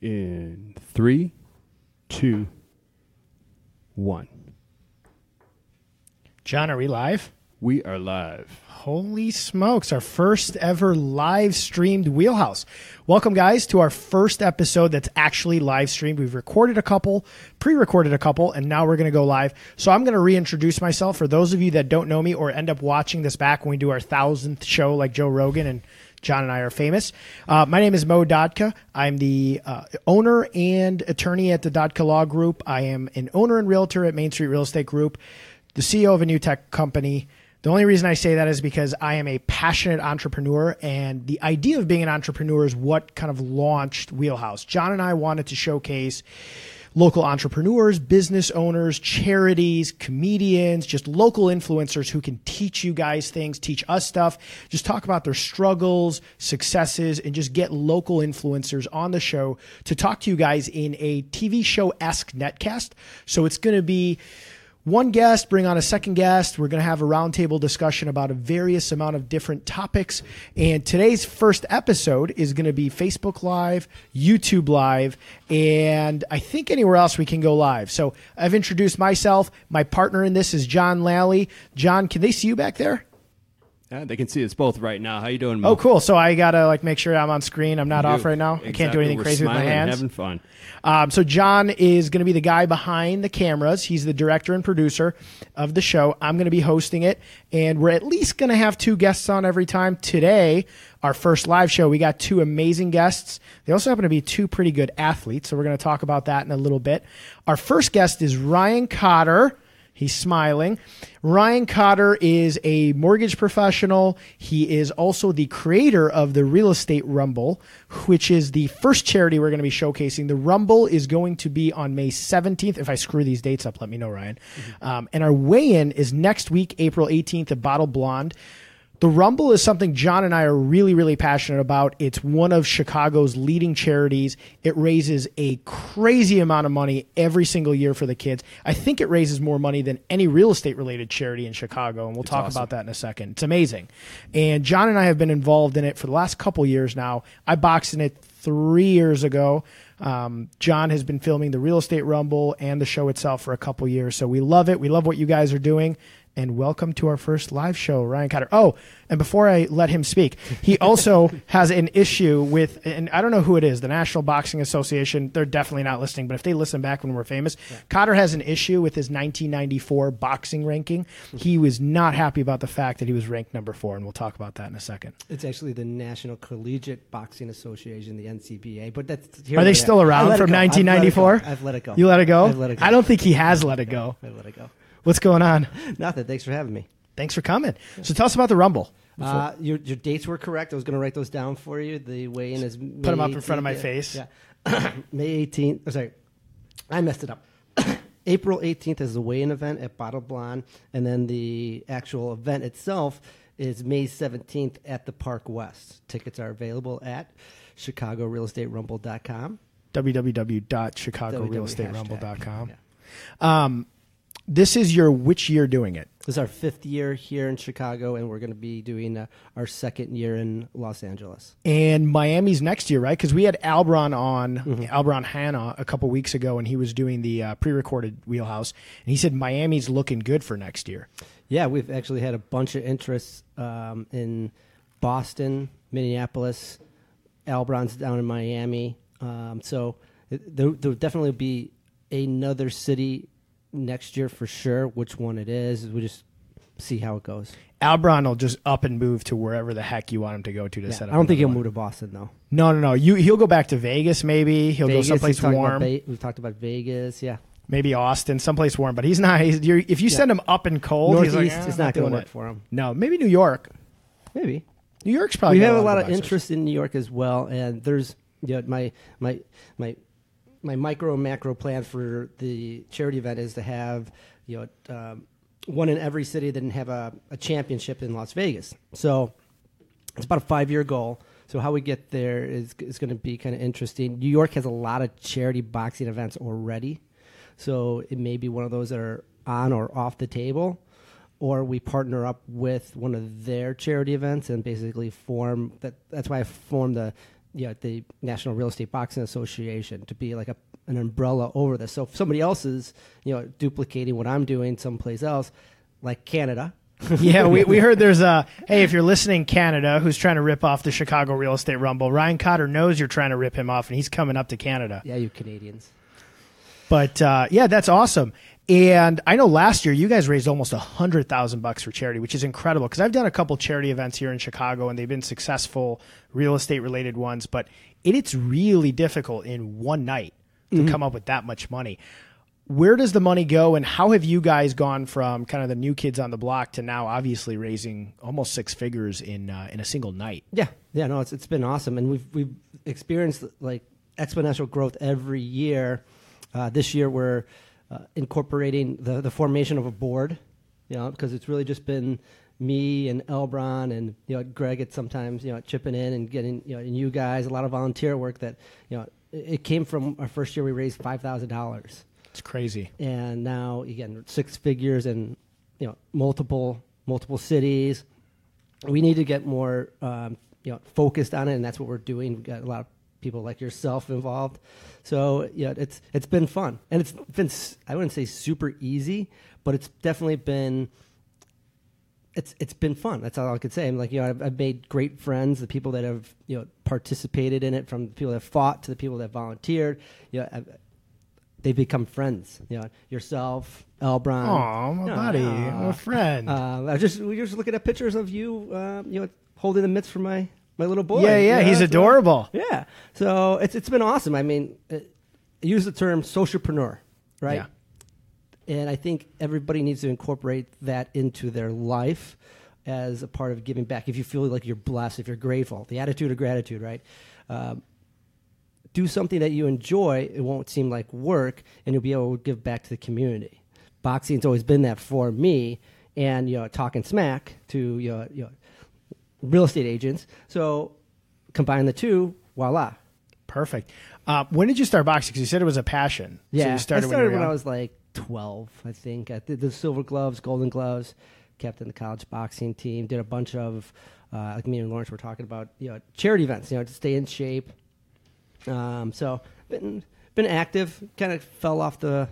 in three, two, one. John, are we live? We are live. Holy smokes, our first ever live streamed wheelhouse. Welcome, guys, to our first episode that's actually live streamed. We've recorded a couple, pre recorded a couple, and now we're going to go live. So I'm going to reintroduce myself for those of you that don't know me or end up watching this back when we do our thousandth show, like Joe Rogan and John and I are famous. Uh, my name is Mo Dadkhah. I'm the uh, owner and attorney at the Dadkhah Law Group. I am an owner and realtor at Main Street Real Estate Group, the CEO of a new tech company. The only reason I say that is because I am a passionate entrepreneur, and the idea of being an entrepreneur is what kind of launched Wheelhouse. John and I wanted to showcase local entrepreneurs, business owners, charities, comedians, just local influencers who can teach you guys things, teach us stuff, just talk about their struggles, successes, and just get local influencers on the show to talk to you guys in a TV show esque netcast. So it's going to be one guest, bring on a second guest. We're going to have a roundtable discussion about a various amount of different topics. And today's first episode is going to be Facebook Live, YouTube Live, and I think anywhere else we can go live. So I've introduced myself. My partner in this is John Lally. John, can they see you back there? Yeah, they can see us both right now. How you doing, Mo? Oh, cool. So I gotta like make sure I'm on screen. I'm not off right now. I can't do anything We're crazy with my hands. Having fun. Um, so John is going to be the guy behind the cameras. He's the director and producer of the show. I'm going to be hosting it, and we're at least going to have two guests on every time. Today, our first live show, we got two amazing guests. They also happen to be two pretty good athletes, so we're going to talk about that in a little bit. Our first guest is Ryan Cotter. He's smiling. Ryan Cotter is a mortgage professional. He is also the creator of the Real Estate Rumble, which is the first charity we're going to be showcasing. The Rumble is going to be on May 17th. If I screw these dates up, let me know, Ryan. Um, and our weigh in is next week, April 18th at Bottle Blonde. The Rumble is something John and I are really, really passionate about. It's one of Chicago's leading charities. It raises a crazy amount of money every single year for the kids. I think it raises more money than any real estate related charity in Chicago, and we'll talk about that in a second. It's amazing. And John and I have been involved in it for the last couple years now. I boxed in it three years ago. Um, John has been filming the Real Estate Rumble and the show itself for a couple years. So we love it. We love what you guys are doing and welcome to our first live show, Ryan Cotter. Oh, and before I let him speak, he also has an issue with, and I don't know who it is, the National Boxing Association. They're definitely not listening, but if they listen back when we're famous, Cotter has an issue with his 1994 boxing ranking. Hmm. He was not happy about the fact that he was ranked number four, and we'll talk about that in a second. It's actually the National Collegiate Boxing Association, the NCBA. But that's Are they still around from 1994? I've let it go. You let it go? I've let it go. I don't think he has let it go. I've let it go. What's going on? Nothing. Thanks for having me. Thanks for coming. So tell us about the Rumble. Uh, your your dates were correct. I was going to write those down for you. The weigh-in is May them up in front of my 18th. face. Yeah, May 18th. Oh, sorry, I messed it up. April 18th is the weigh-in event at Bottle Blonde, and then the actual event itself is May 17th at the Park West. Tickets are available at ChicagoRealEstateRumble.com. www.chicagorealestaterumble.com. Yeah. Um, this is your which year doing it? This is our fifth year here in Chicago, and we're going to be doing uh, our second year in Los Angeles. And Miami's next year, right? Because we had Albron on, Albron Hanna, a couple weeks ago, and he was doing the uh, pre recorded wheelhouse. And he said Miami's looking good for next year. Yeah, we've actually had a bunch of interests um, in Boston, Minneapolis, Albron's down in Miami. Um, so it, there, there'll definitely be another city next year for sure. Which one it is, we just see how it goes. Albron will just up and move to wherever the heck you want him to go to to Yeah, set up. I don't think he'll another move to Boston though. No, no, no. You, he'll go back to Vegas, maybe. He'll Vegas, go someplace we've talked about warm. Ve- we've talked about Vegas. Yeah, maybe Austin, someplace warm. But he's not. He's, you're, if you send him up and cold, he's Northeast like, eh, is I'm not going to work it. for him. No, maybe New York. Maybe. New York's probably. we have a lot of interest in New York as well, and there's you know, my my my my micro macro plan for the charity event is to have you know um, one in every city that have a, a championship in Las Vegas. So it's about a five year goal. So how we get there is is going to be kind of interesting. New York has a lot of charity boxing events already, so it may be one of those that are on or off the table or we partner up with one of their charity events and basically form that that's why I formed the yeah, the National Real Estate Boxing Association to be like a an umbrella over this. So if somebody else is you know duplicating what I'm doing someplace else, like Canada, yeah, we, we heard there's a hey, if you're listening, Canada, who's trying to rip off the Chicago real estate rumble. Ryan Cotter knows you're trying to rip him off, and he's coming up to Canada. yeah, you Canadians. But uh, yeah, that's awesome. And I know last year you guys raised almost a hundred thousand bucks for charity, which is incredible because I've done a couple charity events here in Chicago and they've been successful real estate related ones. But it, it's really difficult in one night to come up with that much money. Where does the money go, and how have you guys gone from kind of the new kids on the block to now obviously raising almost six figures in uh, in a single night? Yeah, yeah, no, it's it's been awesome, and we've we've experienced like exponential growth every year. Uh, this year, we're uh, incorporating the the formation of a board, you know, because it's really just been me and Elbron and you know Greg at sometimes you know chipping in and getting you know and you guys a lot of volunteer work that you know it came from our first year we raised five thousand dollars It's crazy. and now again six figures in you know multiple multiple cities. We need to get more um, you know focused on it, and that's what we're doing. We've got a lot of people like yourself involved, so yeah, it's it's been fun, and it's been I wouldn't say super easy, but it's definitely been. It's it's been fun. That's all I could say. I'm like you know I've, I've made great friends. The people that have you know participated in it, from the people that have fought to the people that volunteered. You know, I've, they've become friends. You know, yourself, Elbron. Oh, my buddy, my friend. Uh, I just we were just looking at pictures of you, uh, you know, holding the mitts for my my little boy. yeah, yeah, You know, he's adorable. yeah, so it's it's been awesome. I mean, uh, use the term socialpreneur, right? Yeah. And I think everybody needs to incorporate that into their life as a part of giving back. If you feel like you're blessed, if you're grateful, the attitude of gratitude, right? Um, do something that you enjoy. It won't seem like work, and you'll be able to give back to the community. Boxing's always been that for me, and you know, talking smack to you know, you know real estate agents. So combine the two, voila. Perfect. Uh, when did you start boxing? Because you said it was a passion. Yeah, so you started, I started when, when I was like 12, I think. I did the silver gloves, golden gloves, captain the college boxing team, did a bunch of, uh, like me and Lawrence were talking about, you know, charity events, you know, to stay in shape. Um, so been been active. Kind of fell off the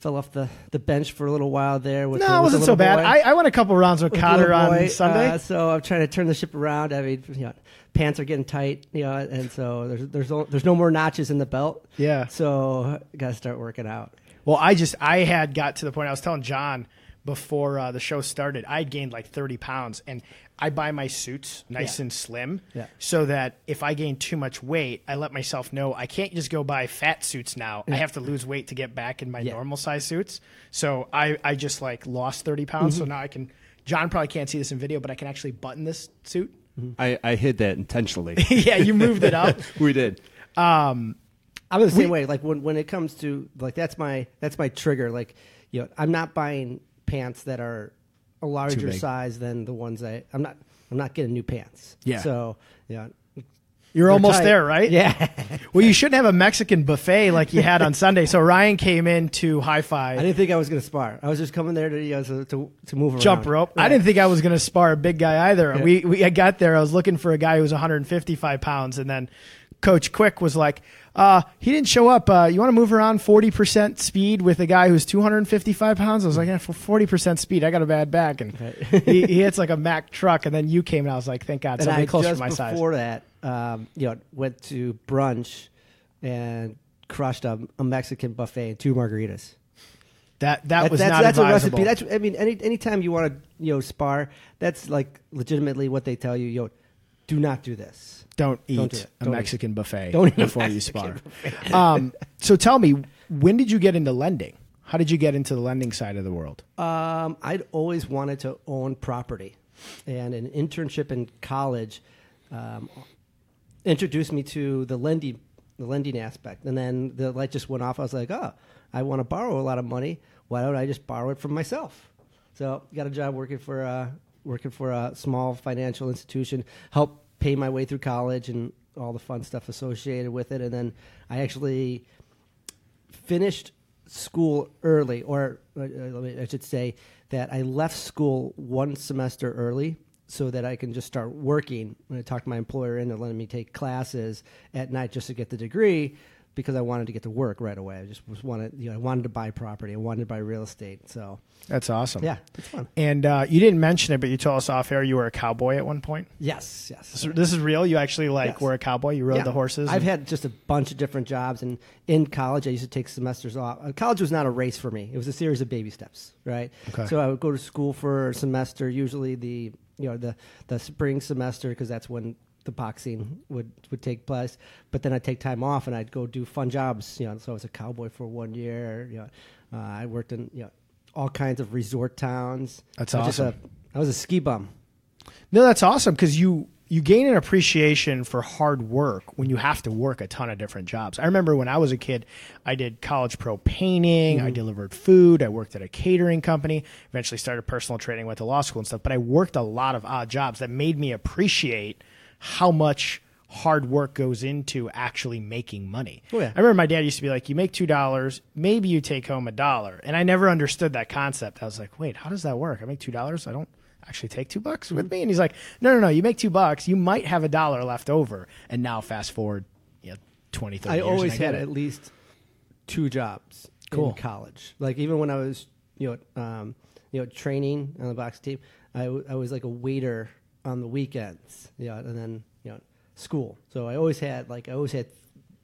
fell off the, the bench for a little while there. With No, the, it wasn't so bad. I, I went a couple rounds with With Cotter on Sunday. uh, so I'm trying to turn the ship around. I mean, you know, pants are getting tight, you know, and so there's there's no, there's no more notches in the belt. yeah. So got to start working out. Well, I just I had got to the point I was telling John before uh, the show started. I had gained like thirty pounds, and I buy my suits nice Yeah. and slim, Yeah. so that if I gain too much weight, I let myself know I can't just go buy fat suits now. I have to lose weight to get back in my Yeah. normal size suits. So I I just like lost thirty pounds. Mm-hmm. So now I can. John probably can't see this in video, but I can actually button this suit. I, I hid that intentionally. yeah, you moved it up. we did. Um, I'm the same We- way. Like when when it comes to like that's my that's my trigger. Like you know, I'm not buying pants that are a larger size than the ones I. I'm not. I'm not getting new pants. Yeah. So yeah. you're they're almost tight. there, right? Yeah. Well, you shouldn't have a Mexican buffet like you had on Sunday. So Ryan came in to high five. I didn't think I was gonna spar. I was just coming there to you know, to, to to move around. jump rope. I didn't think I was going to spar a big guy either. Yeah. We, we I got there. I was looking for a guy who was 155 pounds, and then Coach Quick was like, uh, he didn't show up. Uh, you want to move around 40% speed with a guy who's 255 pounds? I was like, yeah, for 40% speed, I got a bad back. And he, he hits like a Mack truck, and then you came, and I was like, thank God, somebody just to my size. before that, um, you know, went to brunch and crushed a, a Mexican buffet and two margaritas. That that That- was that's, not that's advisable. a recipe. That's I mean, any anytime you want to you know spar, that's like legitimately what they tell you. Yo, do not do this. Don't eat Don't do a Don't eat. Mexican buffet Don't eat before you spar. um, so tell me, when did you get into lending? How did you get into the lending side of the world? Um, I'd always wanted to own property, and an internship in college um, introduced me to the lending the lending aspect. And then the light just went off. I was like, oh, I want to borrow a lot of money. Why don't I just borrow it from myself? So got a job working for a, working for a small financial institution. Help pay my way through college and all the fun stuff associated with it. And then I actually finished school early, or uh, me- I should say that I left school one semester early so that I can just start working. When I talked my employer into letting me take classes at night just to get the degree, because I wanted to get to work right away. I just was wanted, you know, I wanted to buy property. I wanted to buy real estate. So That's awesome. yeah, it's fun. And uh, you didn't mention it, but you told us off air you were a cowboy at one point. Yes, yes. So this is real. You actually like Yes. were a cowboy. You rode Yeah. the horses. I've had just a bunch of different jobs, and in college, I used to take semesters off. Uh, college was not a race for me; it was a series of baby steps, right? Okay. So I would go to school for a semester, usually the you know the the spring semester, because that's when the boxing would would take place. But then I'd take time off, and I'd go do fun jobs. You know, so I was a cowboy for one year. You know, uh, I worked in you know all kinds of resort towns. That's I was awesome. a- I was a ski bum. No, that's awesome because you you gain an appreciation for hard work when you have to work a ton of different jobs. I remember when I was a kid, I did college pro painting, I delivered food, I worked at a catering company, eventually started personal training, went to law school and stuff, but I worked a lot of odd jobs that made me appreciate how much hard work goes into actually making money. Oh, yeah. I remember my dad used to be like, "You make two dollars, maybe you take home a dollar," and I never understood that concept. I was like, "Wait, how does that work? I make two dollars, I don't actually take two bucks with me?" And he's like, "No, no, no. You make two bucks, you might have a dollar left over." And now, fast forward, you know, 20, 30 I years, always I had it. at least two jobs Cool. in college. Like even when I was, you know, um, you know, training on the box team, I, w- I was like a waiter on the weekends. Yeah, and then you know, school. So I always had like I always had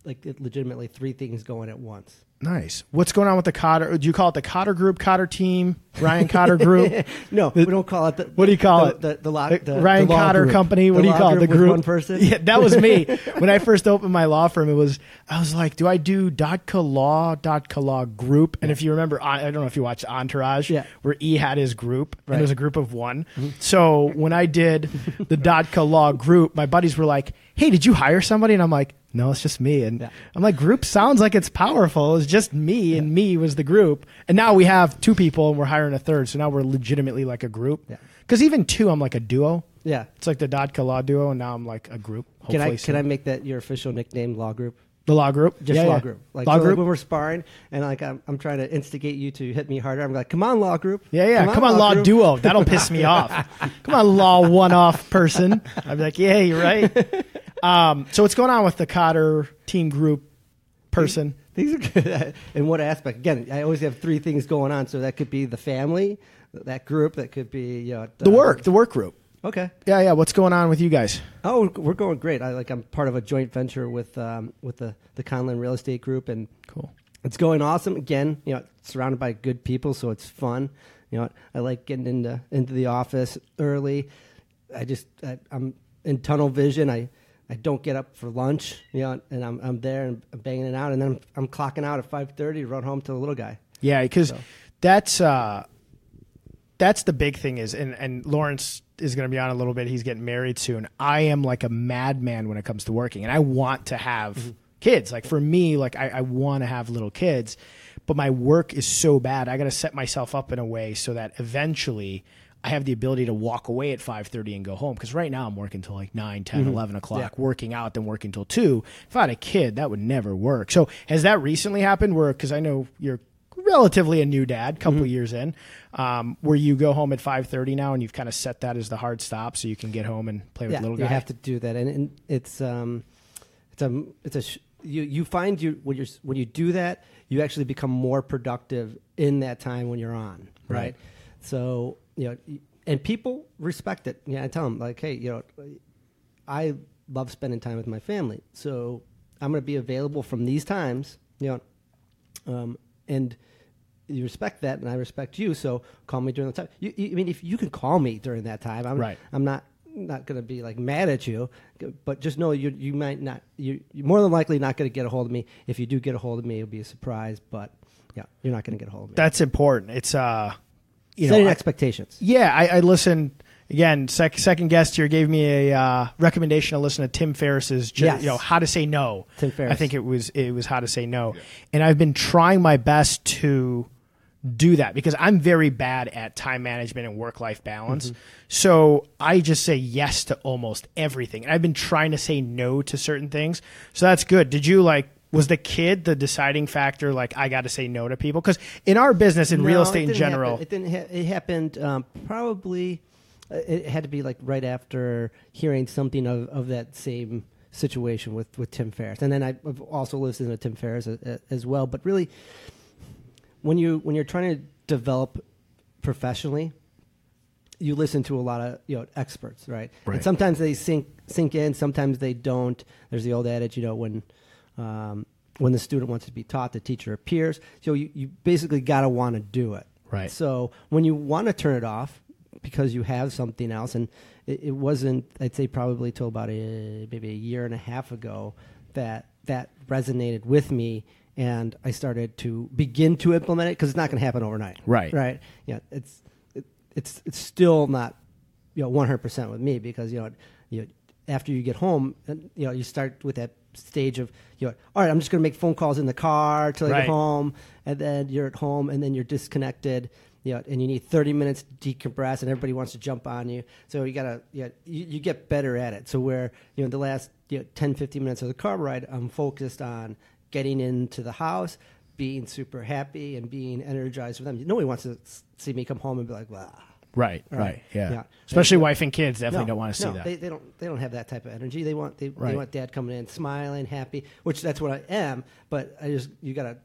like legitimately three things going at once. Nice. What's going on with the Cotter? Do you call it the Cotter Group, Cotter Team, Ryan Cotter Group? No, we don't call it the. What do you call the, it? The, the, law, The the Ryan the Cotter group. Company. What The do you call it? The group. One person. Yeah, that was me. when I first opened my law firm, it was I was like, do I do Dadkhah Law, Dadkhah Law Group? And if you remember, I I don't know if you watched Entourage, Yeah. where E had his group, and Right. Mm-hmm. it was a group of one. So when I did the Dadkhah Law Group, my buddies were like, "Hey, did you hire somebody?" And I'm like. No, it's just me. And Yeah. I'm like, group sounds like it's powerful. It's just me, and me was the group. And now we have two people, and we're hiring a third. So now we're legitimately like a group. Yeah. Because even two, I'm like a duo. Yeah. It's like the Dadkhah Law Duo, and now I'm like a group. Can I can I make that your official nickname, Law Group? the Law Group? Just Yeah, law yeah. group. Like, law so, like, Group? when we're sparring and like I'm, I'm trying to instigate you to hit me harder, I'm like, come on, law group. yeah, yeah. Come, on, Law group." Duo. That'll piss me off. Come on, Law One Off person. I'd be like, yeah, you're right. Um, so what's going on with the Cotter team group person? These are good. In what aspect? Again, I always have three things going on. So that could be the family, that group. That could be you know, The work, the work group. Okay. Yeah, yeah. What's going on with you guys? Oh, we're going great. I like. I'm part of a joint venture with um, with the the Conlon Real Estate Group, and Cool. it's going awesome. Again, you know, surrounded by good people, so it's fun. You know, I like getting into into the office early. I just I, I'm in tunnel vision. I I don't get up for lunch. You know, and I'm I'm there and I'm banging it out, and then I'm, I'm clocking out at five thirty to run home to the little guy. Yeah, because So. that's uh, that's the big thing is, and and Lawrence is going to be on a little bit. He's getting married soon. I am like a madman when it comes to working, and I want to have Mm-hmm. kids. Like for me, like I, I want to have little kids, but my work is so bad. I got to set myself up in a way so that eventually. I have the ability to walk away at 5:30 and go home because right now I'm working till like 9, 10, 11 o'clock, Mm-hmm. Yeah. working out, then working till 2. If I had a kid, that would never work. So, has that recently happened where cuz I know you're relatively a new dad, couple Mm-hmm. years in, um, where you go home at 5:30 now and you've kind of set that as the hard stop so you can get home and play with yeah, little you guy. have to do that, and, and it's um, it's a it's a sh- you you find you when you when you do that, you actually become more productive in that time when you're on, right? Right. So you know, and people respect it. Yeah, I tell them like, hey, you know, I love spending time with my family, so I'm going to be available from these times, you know, um, and you respect that, and I respect you. So call me during the time. You, you, I mean, if you can call me during that time, I'm Right. I'm not not going to be like mad at you, but just know you you might not you you're more than likely not going to get a hold of me. If you do get a hold of me, it'll be a surprise. But yeah, you're not going to get a hold of me. That's important. It's uh you Setting know, I- expectations. Yeah, I, I listened again. Sec, second guest here gave me a uh, recommendation to listen to Tim Ferriss's, ju- Yes. you know, how to say no. Tim Ferriss. I think it was it was how to say no, and I've been trying my best to do that because I'm very bad at time management and work life balance. Mm-hmm. So I just say yes to almost everything, and I've been trying to say no to certain things. So that's good. Did you like? Was the kid the deciding factor? Like I got to say no to people because in our business in No, real estate in general, happen. it didn't. Ha- it happened um, probably uh, it had to be like right after hearing something of, of that same situation with, with Tim Ferriss. And then I've also listened to Tim Ferriss as, as well. But really, when you when you're trying to develop professionally, you listen to a lot of you know experts, right? Right. And sometimes they sink sink in, sometimes they don't. There's the old adage, you know, when um, when the student wants to be taught, the teacher appears. So you, you basically got to want to do it. Right. So when you want to turn it off because you have something else, and it, it wasn't, I'd say probably till about a, maybe a year and a half ago that that resonated with me, and I started to begin to implement it because it's not going to happen overnight. Right. Right. Yeah. It's it, it's it's still not you know 100 percent with me because you know you after you get home and you know you start with that stage of you know all right I'm just going to make phone calls in the car till I Right. get home and then you're at home and then you're disconnected you know and you need 30 minutes to decompress and everybody wants to jump on you. So you got to you, know, you you get better at it. So where you know the last you know 10 15 minutes of the car ride I'm focused on getting into the house being super happy and being energized with them. Nobody wants to see me come home and be like wow Right, Right. right, yeah. Yeah. Especially wife and kids definitely no, don't want to see no, that. They, they don't. They don't have that type of energy. They want. They, Right. they want dad coming in smiling, happy. Which that's what I am. But I just you gotta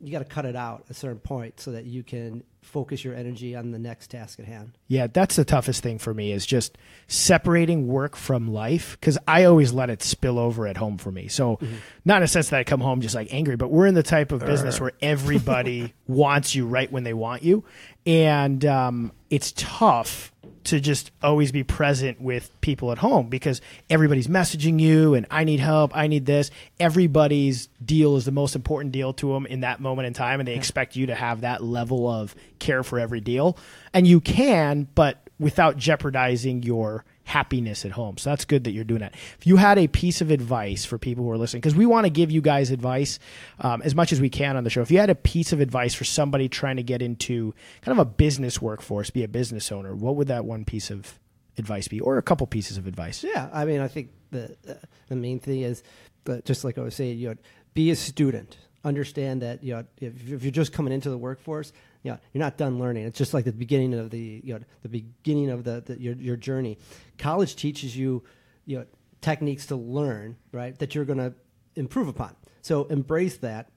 you gotta cut it out at a certain point so that you can focus your energy on the next task at hand. Yeah, that's the toughest thing for me is just separating work from life because I always let it spill over at home for me. So, not in a sense that I come home just like angry, but we're in the type of business where everybody wants you right when they want you. And um, it's tough to just always be present with people at home because everybody's messaging you and I need help, I need this. Everybody's deal is the most important deal to them in that moment in time and they expect you to have that level of care for every deal. And you can, but without jeopardizing your happiness at home. So that's good that you're doing that. If you had a piece of advice for people who are listening, because we want to give you guys advice um, as much as we can on the show. If you had a piece of advice for somebody trying to get into kind of a business workforce, be a business owner, what would that one piece of advice be, or a couple pieces of advice? Yeah, I mean, I think the uh, the main thing is, that just like I was saying, you know, be a student. Understand that you know if, if you're just coming into the workforce, you know, you're not done learning. It's just like the beginning of the you know the beginning of the, the your your journey. College teaches you you know techniques to learn right that you're going to improve upon. So embrace that.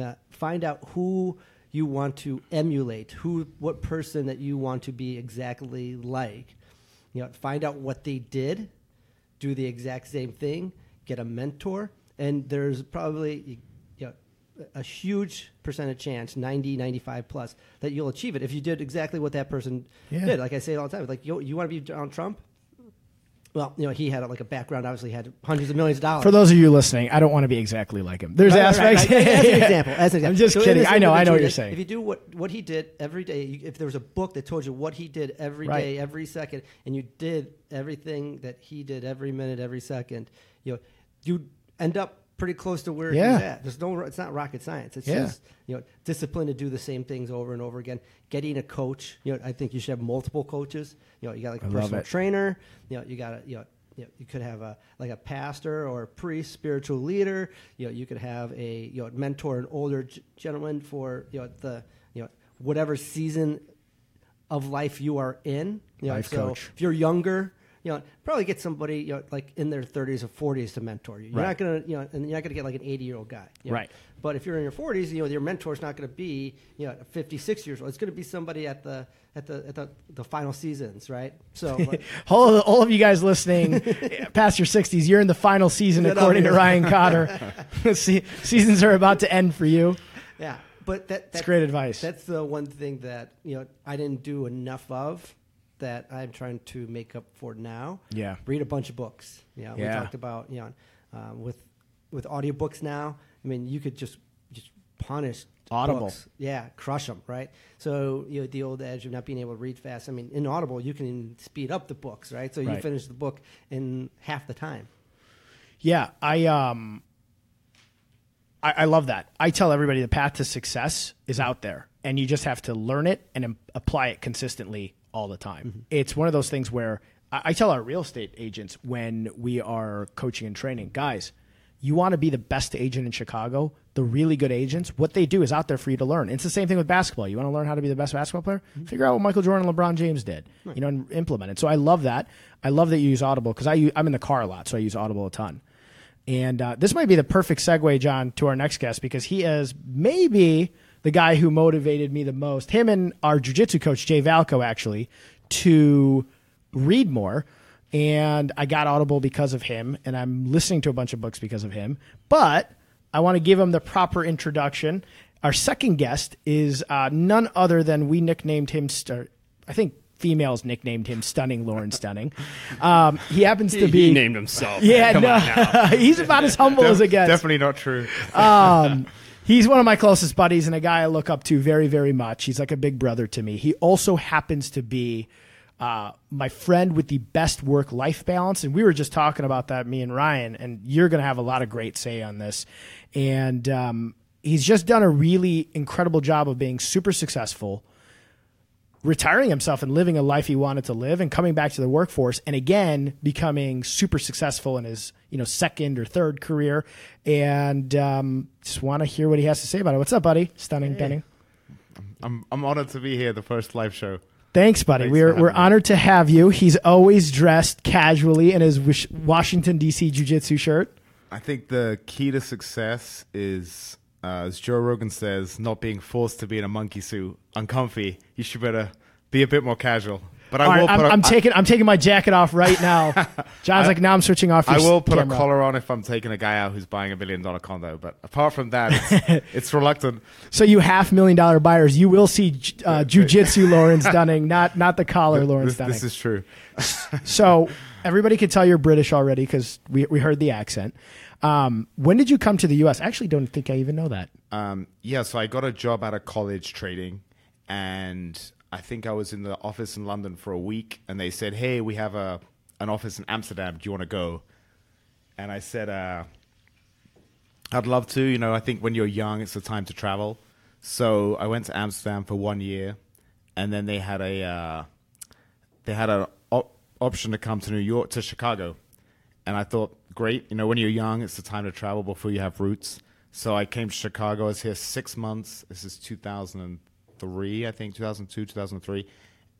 Uh, find out who you want to emulate, who what person that you want to be exactly like. You know, find out what they did, do the exact same thing, get a mentor, and there's probably a huge percentage chance 90 95 plus that you'll achieve it if you did exactly what that person Yeah. did like i say all the time like you, you want to be donald trump well you know he had like a background obviously had hundreds of millions of dollars For those of you listening, I don't want to be exactly like him. There's Right, right, right, aspects. right. As an example, as an example. I'm just So kidding. I know. I know what you're saying. If you do what what he did every day, you, if there was a book that told you what he did every day, every second, and you did everything that he did every minute, every second, you know, you end up pretty close to where Yeah. he's at. There's no, it's not rocket science. It's Yeah. just you know, discipline to do the same things over and over again. Getting a coach, you know, I think you should have multiple coaches. You know, you got like a I personal trainer. You know, you got a you know. You, know, you could have a like a pastor or a priest, spiritual leader. You know, you could have a you know mentor, an older g- gentleman for you know the you know whatever season of life you are in. You know, Life so coach. if you're younger, you know, probably get somebody you know like in their 30s or 40s to mentor you. You're Right. not gonna you know, and you're not gonna get like an 80 year old guy. you know. Right. But if you're in your 40s, you know, your mentor's not going to be, you know, 56 years old. It's going to be somebody at the at the at the, the final seasons, right? So all, of, all of you guys listening past your 60s, you're in the final season, according to. Ryan Cotter. Se- Seasons are about to end for you. yeah, but that, That's great advice. That's the one thing that you know I didn't do enough of that I'm trying to make up for now. Yeah. read a bunch of books. Know, Yeah. we talked about you know um, with with audiobooks now. I mean, you could just just punish Audible. books. Yeah, crush them, right? So you know the old edge of not being able to read fast. I mean, in Audible, you can speed up the books, right? So you Right. finish the book in half the time. Yeah, I um, I, I love that. I tell everybody the path to success is out there, and you just have to learn it and apply it consistently all the time. It's one of those things where I, I tell our real estate agents when we are coaching and training, guys, you want to be the best agent in Chicago, the really good agents, what they do is out there for you to learn. It's the same thing with basketball. You want to learn how to be the best basketball player? Figure out what Michael Jordan and LeBron James did, you know, and implement it. So I love that. I love that you use Audible because I'm in the car a lot, so I use Audible a ton. And uh, this might be the perfect segue, John, to our next guest because he is maybe the guy who motivated me the most. Him and our jujitsu coach Jay Valco actually to read more. And I got Audible because of him, and I'm listening to a bunch of books because of him. But I want to give him the proper introduction. Our second guest is uh, none other than we nicknamed him. St- I think females nicknamed him Stunning Lawrence Dunning. Um, he happens to be he named himself. yeah, Come no, on now. he's about as humble as it gets. Definitely not true. Um, he's one of my closest buddies and a guy I look up to very, very much. He's like a big brother to me. He also happens to be uh, my friend with the best work life balance. And we were just talking about that, me and Ryan, and you're going to have a lot of great say on this. And um, he's just done a really incredible job of being super successful retiring himself and living a life he wanted to live and coming back to the workforce and again becoming super successful in his you know second or third career. And um, just want to hear what he has to say about it. What's up buddy? Stunning Dunning. I'm I'm honored to be here, the first live show. thanks buddy. Thanks we're, we're me. honored to have you. He's always dressed casually in his washington dc jiu-jitsu shirt. I think the key to success is, uh, as Joe Rogan says, not being forced to be in a monkey suit, uncomfy. You should better be a bit more casual. But I All right, will I'm, a- I'm taking i'm taking my jacket off right now john's like now i'm switching off I will put camera. a collar on if I'm taking a guy out who's buying a million dollar condo. But apart from that, it's, it's reluctant. so you half million dollar buyers you will see uh, jiu-jitsu lawrence dunning not not the collar lawrence This, dunning this is true. So everybody can tell you're British already because we, we heard the accent. Um, when did you come to the U.S.? I actually don't think I even know that. Um, yeah, so I got a job out of college trading, and I think I was in the office in London for a week, and they said, "Hey, we have a an office in Amsterdam. Do you want to go?" And I said, uh, "I'd love to. You know, I think when you're young, it's the time to travel." So I went to Amsterdam for one year, and then they had a uh, they had an op- option to come to New York to Chicago, and I thought, great, you know, when you're young, it's the time to travel before you have roots. So I came to Chicago. I was here six months. This is 2003, I think, 2002, 2003.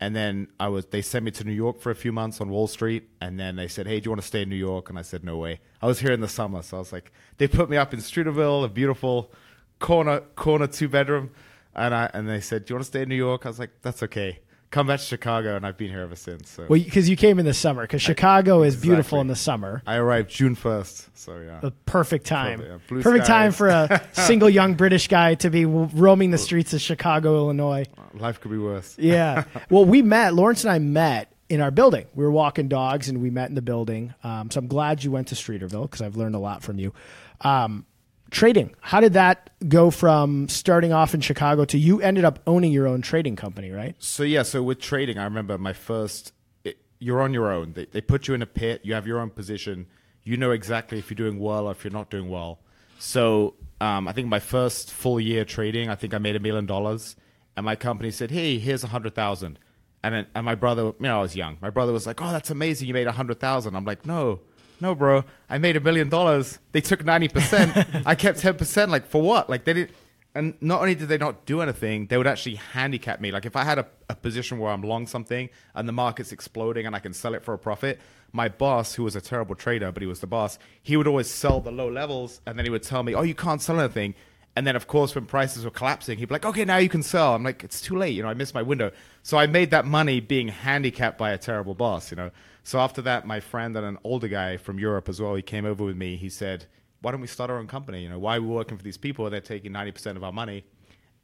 And then I was. They sent me to New York for a few months on Wall Street, and then they said, "Hey, do you want to stay in New York?" And I said, "No way." I was here in the summer, so I was like, they put me up in Streeterville, a beautiful corner corner two bedroom, and I and they said, "Do you want to stay in New York?" I was like, "That's okay." Come back to Chicago, and I've been here ever since. So Well, because you came in the summer, because Chicago is beautiful Exactly. in the summer. I arrived June first. So yeah. The perfect time. Perfect, yeah. Perfect time for a single young British guy to be roaming the streets of Chicago, Illinois. Life could be worse. Yeah. well, we met. Lawrence and I met in our building. We were walking dogs, and we met in the building. Um, so I'm glad you went to Streeterville because I've learned a lot from you. Um, trading. How did that go from starting off in Chicago to you ended up owning your own trading company, right? So yeah, so with trading, I remember my first. It, you're on your own. They, they put you in a pit. You have your own position. You know exactly if you're doing well or if you're not doing well. So um, I think my first full year trading, I think I made a million dollars, and my company said, "Hey, here's a hundred thousand. And and my brother, you know, I was young. My brother was like, "Oh, that's amazing! You made a hundred thousand. I'm like, "No, no, bro. I made a million dollars. They took ninety percent. I kept ten percent. Like for what? Like they didn't." And not only did they not do anything, they would actually handicap me. Like if I had a, a position where I'm long something and the market's exploding and I can sell it for a profit, my boss, who was a terrible trader, but he was the boss, he would always sell the low levels and then he would tell me, "Oh, you can't sell anything." And then, of course, when prices were collapsing, he'd be like, okay, now you can sell. I'm like, it's too late. You know, I missed my window. So I made that money being handicapped by a terrible boss, you know. So after that, my friend and an older guy from Europe as well, he came over with me. He said, why don't we start our own company? You know, why are we working for these people? They're taking 90% of our money.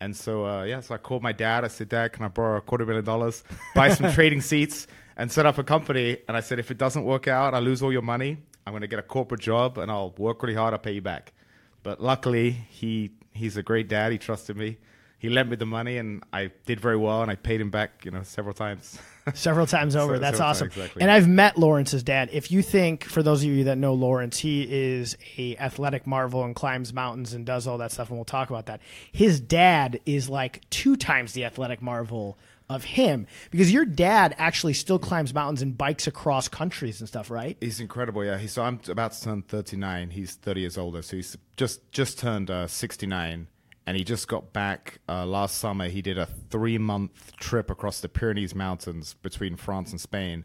And so, uh, yeah, so I called my dad. I said, Dad, can I borrow a quarter million dollars, buy some trading seats, and set up a company? And I said, if it doesn't work out, I lose all your money. I'm going to get a corporate job and I'll work really hard. I'll pay you back. But luckily, he he's a great dad. He trusted me. He lent me the money, and I did very well, and I paid him back, you know, several times. Several times over. Se- That's awesome. times, exactly. And I've met Lawrence's dad. If you think, for those of you that know Lawrence, he is a athletic marvel and climbs mountains and does all that stuff, and we'll talk about that. His dad is like two times the athletic marvel of him because your dad actually still climbs mountains and bikes across countries and stuff, right? He's incredible, yeah. He, so I'm about to turn 39. He's 30 years older, so he's just just turned uh, 69, and he just got back uh, last summer. He did a three month trip across the Pyrenees Mountains between France and Spain,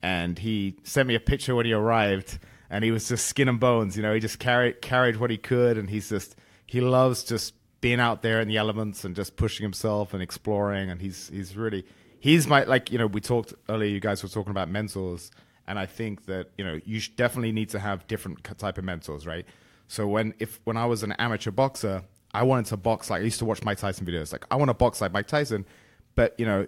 and he sent me a picture when he arrived, and he was just skin and bones. You know, he just carried carried what he could, and he's just he loves just being out there in the elements and just pushing himself and exploring. And he's he's really he's my like you know we talked earlier. You guys were talking about mentors, and I think that you know you definitely need to have different type of mentors, right? So when if when I was an amateur boxer, I wanted to box like I used to watch Mike Tyson videos. Like I want to box like Mike Tyson, but you know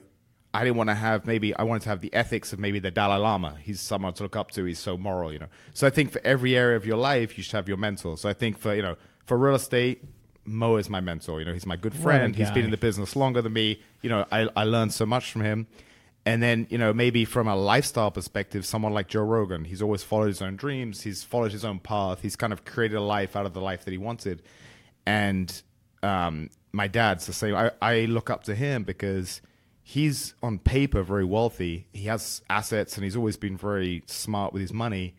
I didn't want to have maybe I wanted to have the ethics of maybe the Dalai Lama. He's someone to look up to. He's so moral, you know. So I think for every area of your life, you should have your mentor. So I think for you know for real estate, Mo is my mentor. You know, he's my good friend. He's been in the business longer than me. You know, I, I learned so much from him. And then, you know, maybe from a lifestyle perspective, someone like Joe Rogan, he's always followed his own dreams. He's followed his own path. He's kind of created a life out of the life that he wanted. And um, my dad's the same. I, I look up to him because he's on paper very wealthy. He has assets and he's always been very smart with his money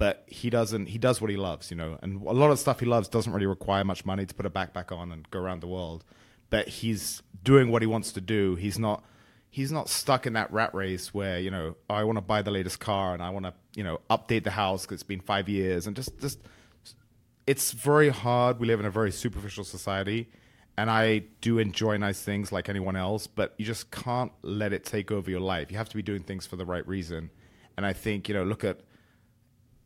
but he doesn't he does what he loves you know and a lot of stuff he loves doesn't really require much money to put a backpack on and go around the world but he's doing what he wants to do he's not he's not stuck in that rat race where you know i want to buy the latest car and i want to you know update the house because it's been five years and just just it's very hard we live in a very superficial society and i do enjoy nice things like anyone else but you just can't let it take over your life you have to be doing things for the right reason and i think you know look at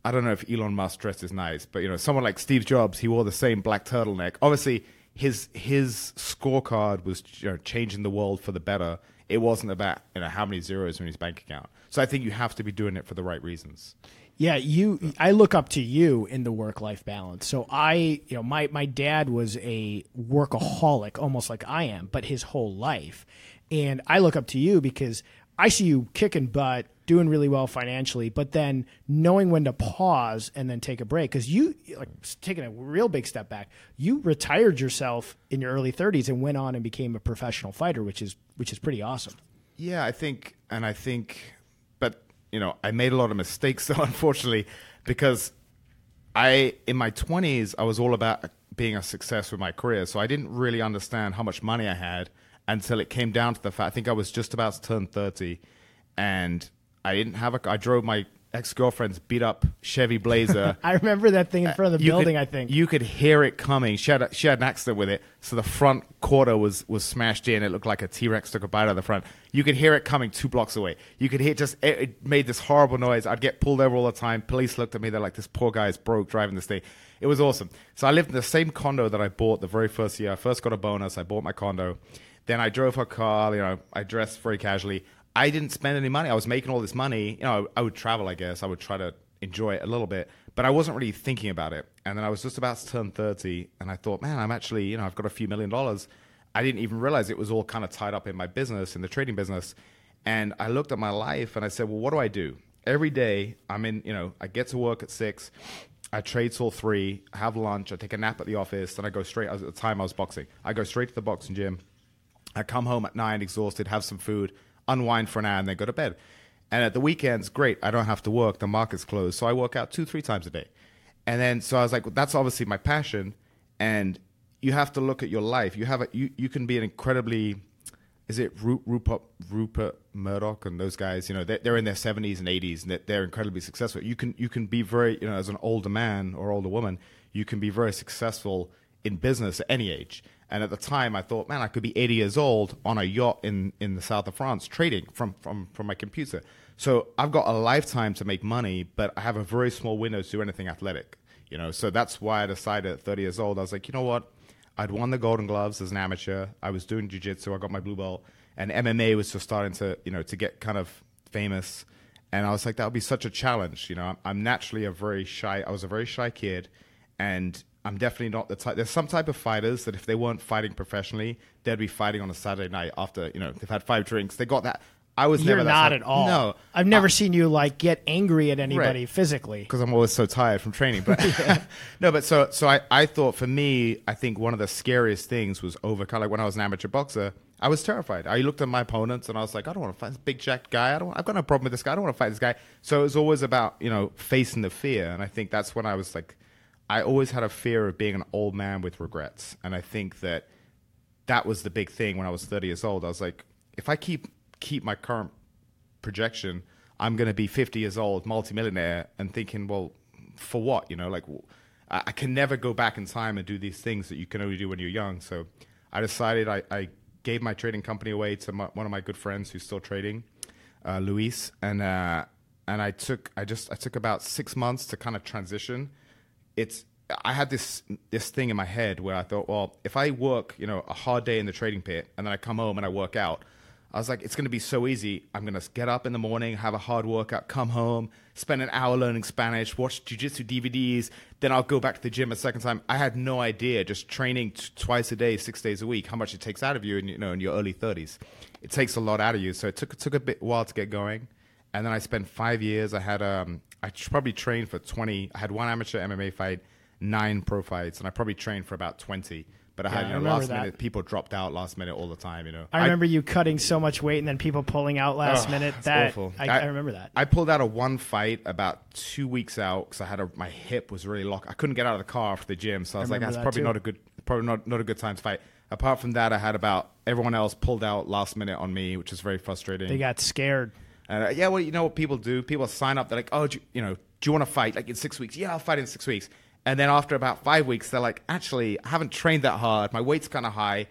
I don't know if Elon Musk dresses nice, but you know, someone like Steve Jobs, he wore the same black turtleneck. Obviously, his his scorecard was you know, changing the world for the better. It wasn't about you know how many zeros in his bank account. So I think you have to be doing it for the right reasons. Yeah, you. I look up to you in the work life balance. So I, you know, my my dad was a workaholic, almost like I am, but his whole life, and I look up to you because I see you kicking butt, doing really well financially, but then knowing when to pause and then take a break. Because you, like, taking a real big step back, you retired yourself in your early 30s and went on and became a professional fighter, which is which is pretty awesome. Yeah, I think, and I think, you know, I made a lot of mistakes though, unfortunately, because I in my 20s I was all about being a success with my career, so I didn't really understand how much money I had until it came down to the fact I think I was just about to turn 30 and I didn't have a I drove my ex girlfriend's beat up Chevy Blazer. I remember that thing in uh, front of the You building. could- I think you could hear it coming. She had a, she had an accident with it, so the front quarter was was smashed in. It looked like a T Rex took a bite out of the front. You could hear it coming two blocks away. You could hear just it, it made this horrible noise. I'd get pulled over all the time. Police looked at me. They're like, "This poor guy is broke driving this thing." It was awesome. So I lived in the same condo that I bought the very first year. I first got a bonus. I bought my condo. Then I drove her car. You know, I dressed very casually. I didn't spend any money. I was making all this money. You know, I would travel. I guess I would try to enjoy it a little bit, but I wasn't really thinking about it. And then I was just about to turn thirty, and I thought, man, I'm actually, you know, I've got a few million dollars. I didn't even realize it was all kind of tied up in my business, in the trading business. And I looked at my life and I said, well, what do I do? Every day, I'm in, you know, I get to work at six. I trade till three, I have lunch, I take a nap at the office, then I go straight. At the time, I was boxing. I go straight to the boxing gym. I come home at nine, exhausted, have some food, unwind for an hour, and then go to bed. And at the weekends, great. I don't have to work. The market's closed, so I work out two, three times a day. And then, so I was like, well, that's obviously my passion. And you have to look at your life. You have a, you, you can be an incredibly, is it Ru- Rupert Rupert Murdoch and those guys? You know, they're, they're in their seventies and eighties, and they're incredibly successful. You can you can be very, you know, as an older man or older woman, you can be very successful in business at any age. And at the time, I thought, man, I could be 80 years old on a yacht in, in the south of France trading from, from, from my computer. So I've got a lifetime to make money, but I have a very small window to do anything athletic. You know, so that's why I decided at 30 years old, I was like, you know what? I'd won the Golden Gloves as an amateur. I was doing jiu-jitsu. I got my blue belt, and MMA was just starting to, you know, to get kind of famous. And I was like, that would be such a challenge. You know, I'm, naturally a very shy. I was a very shy kid, and I'm definitely not the type. There's some type of fighters that if they weren't fighting professionally, they'd be fighting on a Saturday night after you know they've had five drinks. They got that. I was you're never that not type- at all. No, I've never seen you like get angry at anybody Right. physically. because I'm always so tired from training. But no, but so so I, I thought for me, I think one of the scariest things was overcome. Like when I was an amateur boxer, I was terrified. I looked at my opponents and I was like, I don't want to fight this big jacked guy. I don't. I've got no problem with this guy. I don't want to fight this guy. So it was always about you know facing the fear, and I think that's when I was like, I always had a fear of being an old man with regrets, and I think that that was the big thing when I was 30 years old. I was like, if I keep keep my current projection, I'm going to be 50 years old, multimillionaire, and thinking, well, for what? You know, like I, can never go back in time and do these things that you can only do when you're young. So I decided I, I gave my trading company away to my, one of my good friends who's still trading, uh, Luis, and uh, and I took I just I took about six months to kind of transition. It's I had this this thing in my head where I thought, well, if I work, you know, a hard day in the trading pit, and then I come home and I work out, I was like, it's going to be so easy. I'm going to get up in the morning, have a hard workout, come home, spend an hour learning Spanish, watch jujitsu DVDs, then I'll go back to the gym a second time. I had no idea, just training t- twice a day, six days a week, how much it takes out of you in you know in your early 30s. It takes a lot out of you. So it took it took a bit while to get going, and then I spent five years. I had um I probably trained for 20. I had one amateur MMA fight nine pro fights, and I probably trained for about twenty. But I Yeah, had you know last that. minute people dropped out last minute all the time. You know, I remember you cutting so much weight and then people pulling out last Oh, minute. That awful. I, I remember that. I pulled out of one fight about two weeks out because I had a, my hip was really locked. I couldn't get out of the car after the gym, so I was like, that's that probably too. not a good, probably not not a good time to fight. Apart from that, I had about everyone else pulled out last minute on me, which is very frustrating. they got scared. Uh, yeah, well, you know what people do? People sign up. They're like, oh, you, you know, do you want to fight like in six weeks? Yeah, I'll fight in six weeks. And then after about five weeks, they're like, actually, I haven't trained that hard. My weight's kind of high.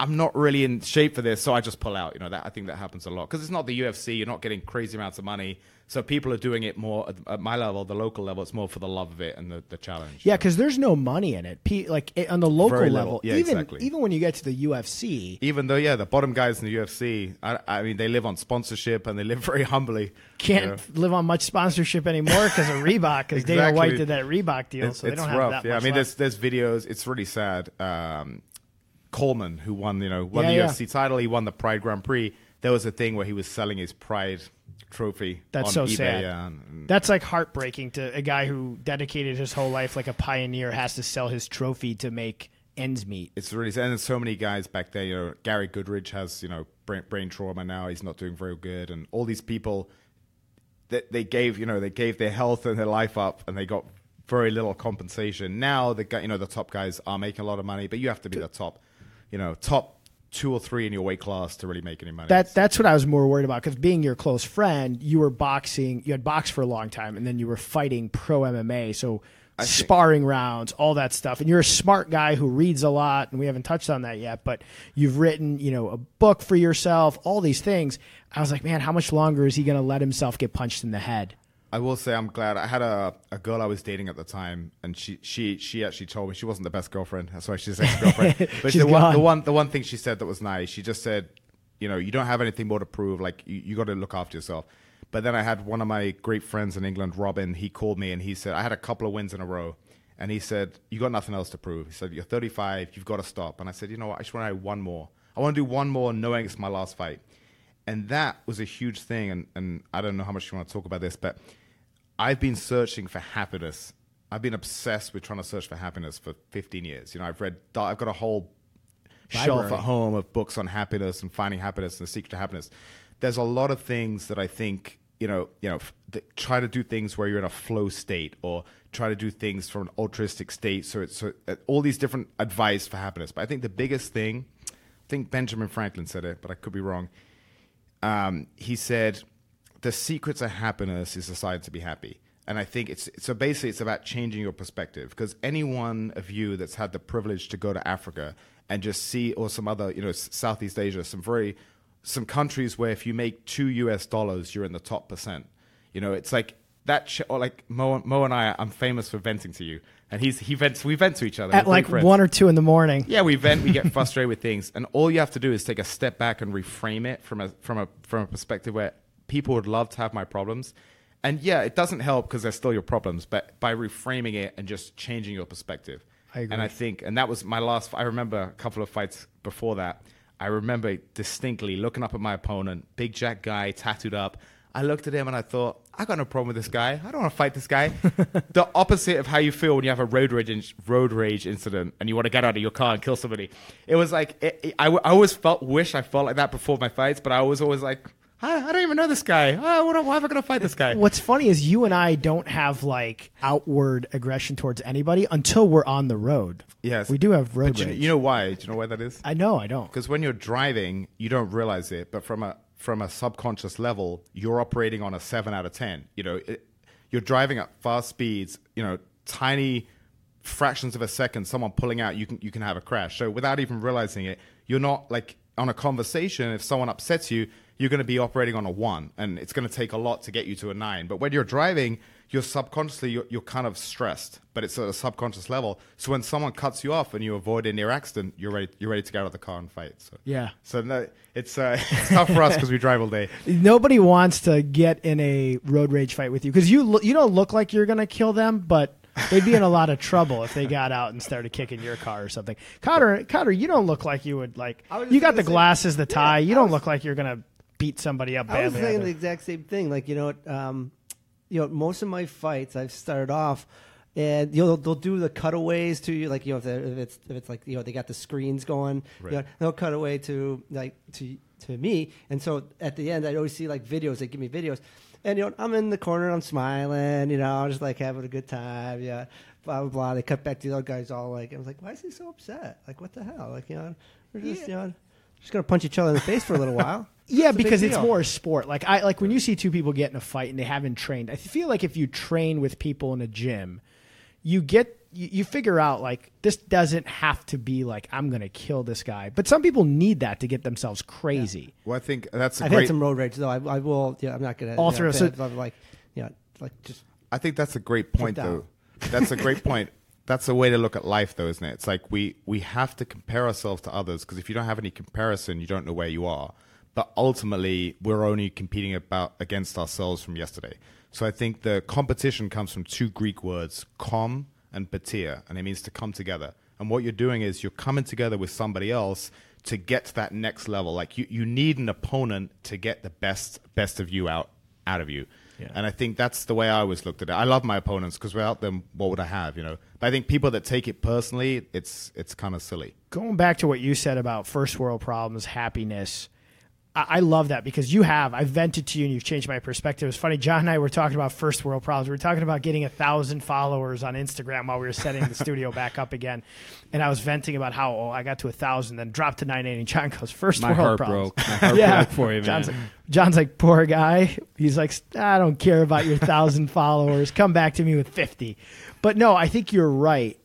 I'm not really in shape for this, so I just pull out. You know, that I think that happens a lot because it's not the UFC. You're not getting crazy amounts of money, so people are doing it more at, at my level, the local level. It's more for the love of it and the, the challenge. Yeah, because there's no money in it. P- like it, on the local Very level. Yeah, even exactly. even when you get to the UFC, Even though, yeah, the bottom guys in the UFC, I, I mean, they live on sponsorship and they live very humbly. can't you know. live on much sponsorship anymore because of Reebok. Because Dana White did that Reebok deal, It's, so they don't rough. have that yeah, much I mean, left. there's there's videos. It's really sad. Um, Coleman, who won, you know, won Yeah, the yeah. UFC title, he won the Pride Grand Prix. There was a thing where he was selling his Pride trophy. That's so eBay, sad. yeah, and- That's like heartbreaking to a guy who dedicated his whole life like a pioneer has to sell his trophy to make ends meet. it's really sad. And there's so many guys back there. You know, Gary Goodridge has you know brain, brain trauma now. He's not doing very good, and all these people that they gave you know they gave their health and their life up, and they got very little compensation. Now the guy, you know, the top guys are making a lot of money, but you have to be the top, you know, top two or three in your weight class to really make any money. That that's what I was more worried about because being your close friend, you were boxing, you had boxed for a long time, and then you were fighting pro MMA, so think- sparring rounds, all that stuff. And you're a smart guy who reads a lot, and we haven't touched on that yet. But you've written, you know, a book for yourself, all these things. I was like, man, how much longer is he going to let himself get punched in the head? I will say I'm glad. I had a, a girl I was dating at the time, and she she she actually told me she wasn't the best girlfriend. That's why she's ex girlfriend. But the one, the one the one thing she said that was nice. She just said, you know, you don't have anything more to prove. Like you, you got to look after yourself. But then I had one of my great friends in England, Robin. He called me and he said I had a couple of wins in a row, and he said you got nothing else to prove. He said you're 35, you've got to stop. And I said, you know what? I just want to have one more. I want to do one more, knowing it's my last fight. And that was a huge thing. And, and I don't know how much you want to talk about this, but I've been searching for happiness. I've been obsessed with trying to search for happiness for 15 years. You know, I've read, I've got a whole shelf at home of books on happiness and finding happiness and the secret to happiness. There's a lot of things that I think, you know, you know, f- that try to do things where you're in a flow state or try to do things from an altruistic state. So it's so, uh, all these different advice for happiness. But I think the biggest thing, I think Benjamin Franklin said it, but I could be wrong um, he said, "The secret to happiness is decided to be happy." And I think it's so basically it's about changing your perspective because any one of you that's had the privilege to go to Africa and just see or some other you know Southeast Asia, some very some countries where if you make two U.S. dollars, you're in the top percent. You know, it's like that. Ch- or like Mo, Mo and I, I'm famous for venting to you, and he's he vents. We vent to each other At like friends. one or two in the morning. Yeah, we vent, we get frustrated with things, and all you have to do is take a step back and reframe it from a from a from a perspective where people would love to have my problems. And yeah, it doesn't help because they're still your problems, but by reframing it and just changing your perspective. I agree. And I think, and that was my last. I remember a couple of fights before that. I remember distinctly looking up at my opponent, big jack guy, tattooed up. I looked at him and I thought, I got no problem with this guy. I don't want to fight this guy. the opposite of how you feel when you have a road rage in- road rage incident and you want to get out of your car and kill somebody. It was like it, it- I, w- I always felt wish I felt like that before my fights, but I was always like. I, I don't even know this guy. Oh, what, why am I going to fight this guy? What's funny is you and I don't have like outward aggression towards anybody until we're on the road. Yes, we do have road But you, rage. you know why? Do you know why that is? I know, I don't. Because when you're driving, you don't realize it, but from a from a subconscious level, you're operating on a seven out of ten. You know, it, you're driving at fast speeds. You know, tiny fractions of a second, someone pulling out, you can you can have a crash. So without even realizing it, you're not like on a conversation. If someone upsets you, you're going to be operating on a one, and it's going to take a lot to get you to a nine. But when you're driving, you're subconsciously you're, you're kind of stressed, but it's at a subconscious level. So when someone cuts you off and you avoid a near accident, you're ready you're ready to get out of the car and fight. So Yeah. so no, it's uh, it's tough for us because we drive all day. Nobody wants to get in a road rage fight with you because you lo- you don't look like you're gonna kill them, but they'd be in a lot of trouble if they got out and started kicking your car or something. Cotter, Cotter, you don't look like you would like. I was You got the say- glasses, the tie. you don't was- look like you're gonna beat somebody up I was saying the exact same thing. Like you know, um, you know, most of my fights I've started off, and you know they'll, they'll do the cutaways to you, like you know if, if it's if it's like you know they got the screens going, Right. you know, they'll cut away to like to to me, and so at the end I always see like videos. They give me videos. And you know, I'm in the corner, I'm smiling, you know, I'm just like having a good time, yeah, blah blah blah. They cut back to the other guys, all like, I was like, why is he so upset? Like, what the hell? Like, you know, we're just, you know, just gonna punch each other in the face for a little while. Yeah, It's because it's deal. more a sport. Like I like when you see two people get in a fight and they haven't trained. I feel like if you train with people in a gym, you get you, you figure out like this doesn't have to be like I'm going to kill this guy. But some people need that to get themselves crazy. Well, I think that's a I've great. had some road rage though. I, I will. Yeah, I'm not gonna. All you through, Know, so- so, like, yeah, like just I think that's a great point, though. That's a great point. That's a way to look at life, though, isn't it? It's like we we have to compare ourselves to others because if you don't have any comparison, you don't know where you are. But ultimately, we're only competing about against ourselves from yesterday. So I think the competition comes from two Greek words, "com" and "patia," and it means to come together. And what you're doing is you're coming together with somebody else to get to that next level. Like you, you need an opponent to get the best best of you out out of you. Yeah. And I think that's the way I always looked at it. I love my opponents because without them, what would I have? You know. But I think people that take it personally, it's it's kind of silly. Going back to what you said about first world problems, happiness. I, love that because you have. I vented to you and you've changed my perspective. It's funny. John and I were talking about first world problems. We were talking about getting a thousand followers on Instagram while we were setting the studio back up again. And I was venting about how oh, I got to a thousand, then dropped to nine eighty. And John goes, first My world problems. broke. My heart yeah. broke for you, man. John's like, John's like, poor guy. He's like, I don't care about your thousand followers. Come back to me with 50. But no, I think you're right.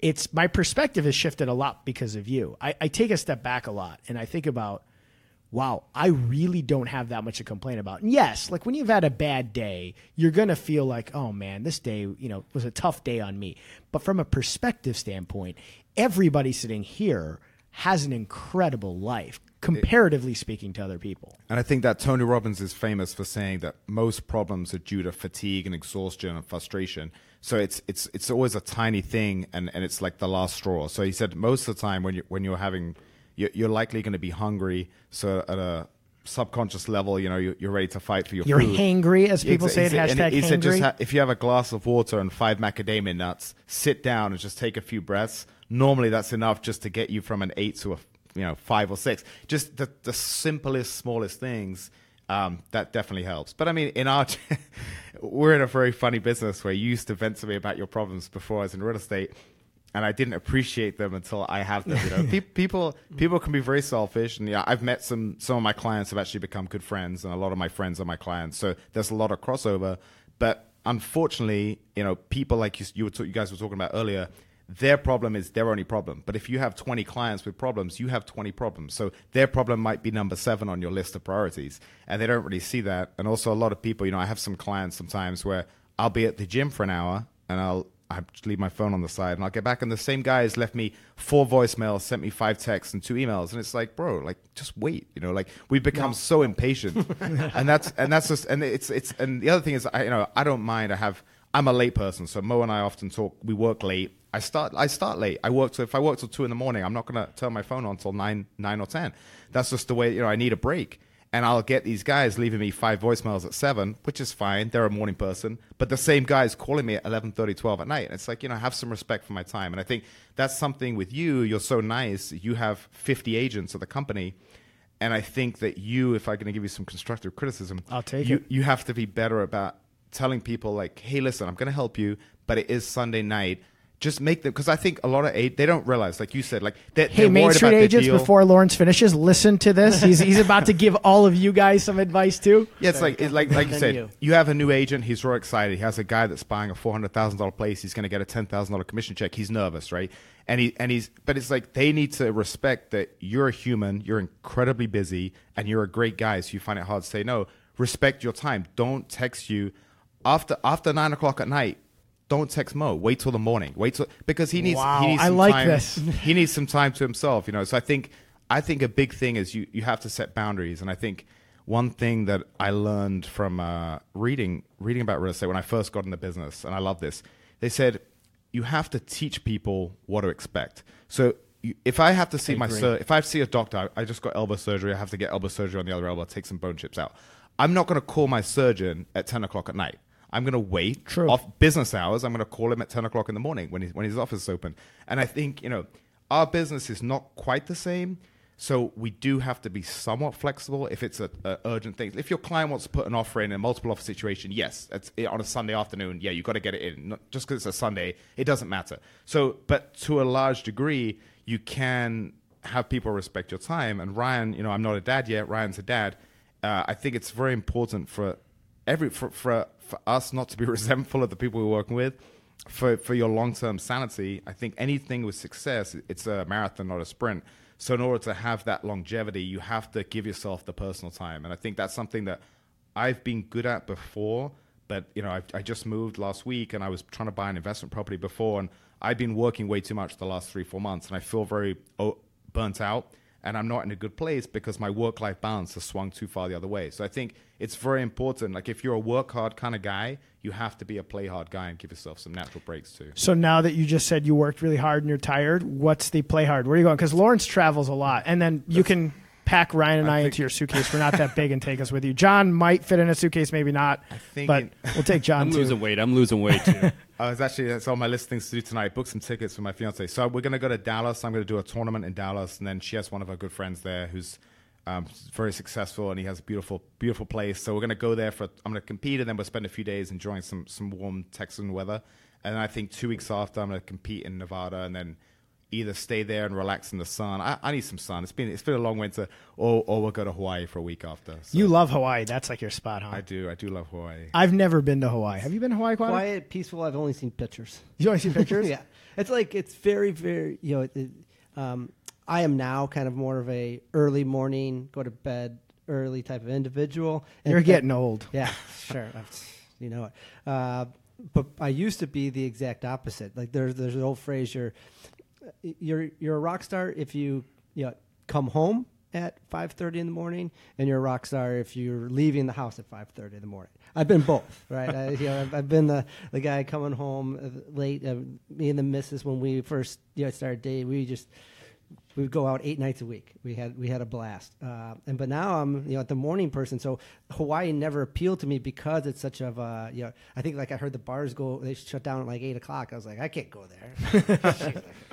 It's my perspective has shifted a lot because of you. I, I take a step back a lot and I think about, wow, I really don't have that much to complain about. And yes, like when you've had a bad day, you're going to feel like, oh man, this day, you know, was a tough day on me. But from a perspective standpoint, everybody sitting here has an incredible life, comparatively speaking to other people. And I think that Tony Robbins is famous for saying that most problems are due to fatigue and exhaustion and frustration. So it's it's it's always a tiny thing, and, and it's like the last straw. So he said most of the time when you when you're having, you're, you're likely going to be hungry. So at a subconscious level, you know, you're, you're ready to fight for your You're food. hangry, as people say it. Hashtag he said just ha- if you have a glass of water and five macadamia nuts, sit down and just take a few breaths. Normally, that's enough just to get you from an eight to a you know five or six. Just the the simplest, smallest things. Um, that definitely helps. But I mean, in our we're in a very funny business where you used to vent to me about your problems before I was in real estate, and I didn't appreciate them until I have them. You know, Pe- people people can be very selfish, and yeah, I've met some some of my clients have actually become good friends, and a lot of my friends are my clients. So there's a lot of crossover. But unfortunately, you know, people like you, you were ta- you guys were talking about earlier. Their problem is their only problem. But if you have 20 clients with problems, you have 20 problems. So their problem might be number seven on your list of priorities. And they don't really see that. And also, a lot of people, you know, I have some clients sometimes where I'll be at the gym for an hour and I'll I just leave my phone on the side and I'll get back and the same guy has left me four voicemails, sent me five texts and two emails. And it's like, bro, like just wait, you know, like we've become so impatient. and that's and that's just and it's it's and the other thing is I you know, I don't mind. I have I'm a late person, so Mo and I often talk we work late. I start I start late. I work till if I work till two in the morning, I'm not gonna turn my phone on till nine nine or ten. That's just the way, you know, I need a break. And I'll get these guys leaving me five voicemails at seven, which is fine. They're a morning person, but the same guys calling me at 11, 12 at night. And it's like, you know, have some respect for my time. And I think that's something with you. You're so nice. You have 50 agents of the company. And I think that you, if I'm going to give you some constructive criticism, I'll take you, it. You have to be better about telling people like, hey, listen, I'm going to help you, but it is Sunday night. Just make them because I think a lot of a- they don't realize, like you said, like they're, Hey, they're Main worried Street about agents, deal. before Lawrence finishes, listen to this. He's, he's about to give all of you guys some advice too. Yeah, it's like it's like like you said. you. You. have a new agent. He's real excited. He has a guy that's buying a four hundred thousand dollar place. He's going to get a ten thousand dollar commission check. He's nervous, right? And he and he's but it's like they need to respect that you're a human. You're incredibly busy, and you're a great guy. So you find it hard to say no. Respect your time. Don't text you after after nine o'clock at night. Don't text Mo. Wait till the morning. Wait till because he needs. Wow, he needs I like time- this. he needs some time to himself, you know. So I think I think a big thing is you you have to set boundaries, and I think one thing that I learned from uh, reading reading about real estate when I first got in the business, and I love this. They said you have to teach people what to expect. So you, if I have to see my sur- if I have to see a doctor, I just got elbow surgery. I have to get elbow surgery on the other elbow, take some bone chips out. I'm not going to call my surgeon at ten o'clock at night. I'm going to wait True. off business hours. I'm going to call him at 10 o'clock in the morning when, he, when his office is open. And I think, you know, our business is not quite the same. So we do have to be somewhat flexible if it's a, a urgent thing. If your client wants to put an offer in a multiple offer situation, yes, it's on a Sunday afternoon. Yeah, you got to get it in. Not, just because it's a Sunday, it doesn't matter. So, but to a large degree, you can have people respect your time. And Ryan, you know, I'm not a dad yet. Ryan's a dad. Uh, I think it's very important for every for, for for us not to be resentful of the people we're working with for for your long-term sanity i think anything with success it's a marathon not a sprint. So in order to have that longevity you have to give yourself the personal time. And i think that's something that i've been good at before but you know I, I just moved last week and i was trying to buy an investment property before and i've been working way too much the last three four months and i feel very oh, burnt out and I'm not in a good place because my work life balance has swung too far the other way. So I think it's very important. Like if you're a work hard kind of guy, you have to be a play hard guy and give yourself some natural breaks too. So now that you just said you worked really hard and you're tired, what's the play hard? Where are you going? Because Lawrence travels a lot, and then you can pack Ryan and I, I into your suitcase. We're not that big and take us with you. John might fit in a suitcase, maybe not. I think but in- we'll take John I'm too. losing weight. I'm losing weight too. I was actually that's all my list things to do tonight. Book some tickets for my fiance. So we're gonna go to Dallas. I'm gonna do a tournament in Dallas, and then she has one of her good friends there who's um, very successful, and he has a beautiful, beautiful place. So we're gonna go there for. I'm gonna compete, and then we'll spend a few days enjoying some some warm Texan weather. And I think two weeks after, I'm gonna compete in Nevada, and then either stay there and relax in the sun. I, I need some sun. It's been it's been a long winter, or or we'll go to Hawaii for a week after. So You love Hawaii. That's like your spot, huh? I do. I do love Hawaii. I've never been to Hawaii. Have you been to Hawaii, Quad? Quiet, peaceful. I've only seen pictures. You only see pictures? yeah, it's like it's very, very. You know, it, um, I am now kind of more of a early morning, go to bed early type of individual. And- You're getting old. Yeah, sure. You know it. Uh, but I used to be the exact opposite. Like there's there's an old phrase: you're you're you're a rock star if you you know, come home at five thirty in the morning, and you're a rock star if you're leaving the house at five thirty in the morning. I've been both, right? I, you know, I've, I've been the the guy coming home uh, late. Uh, me and the missus when we first you know started dating, we just we would go out eight nights a week. We had we had a blast. Uh, and but now I'm you know the morning person. So Hawaii never appealed to me because it's such of a you know I think like I heard the bars go they shut down at like eight o'clock. I was like I can't go there.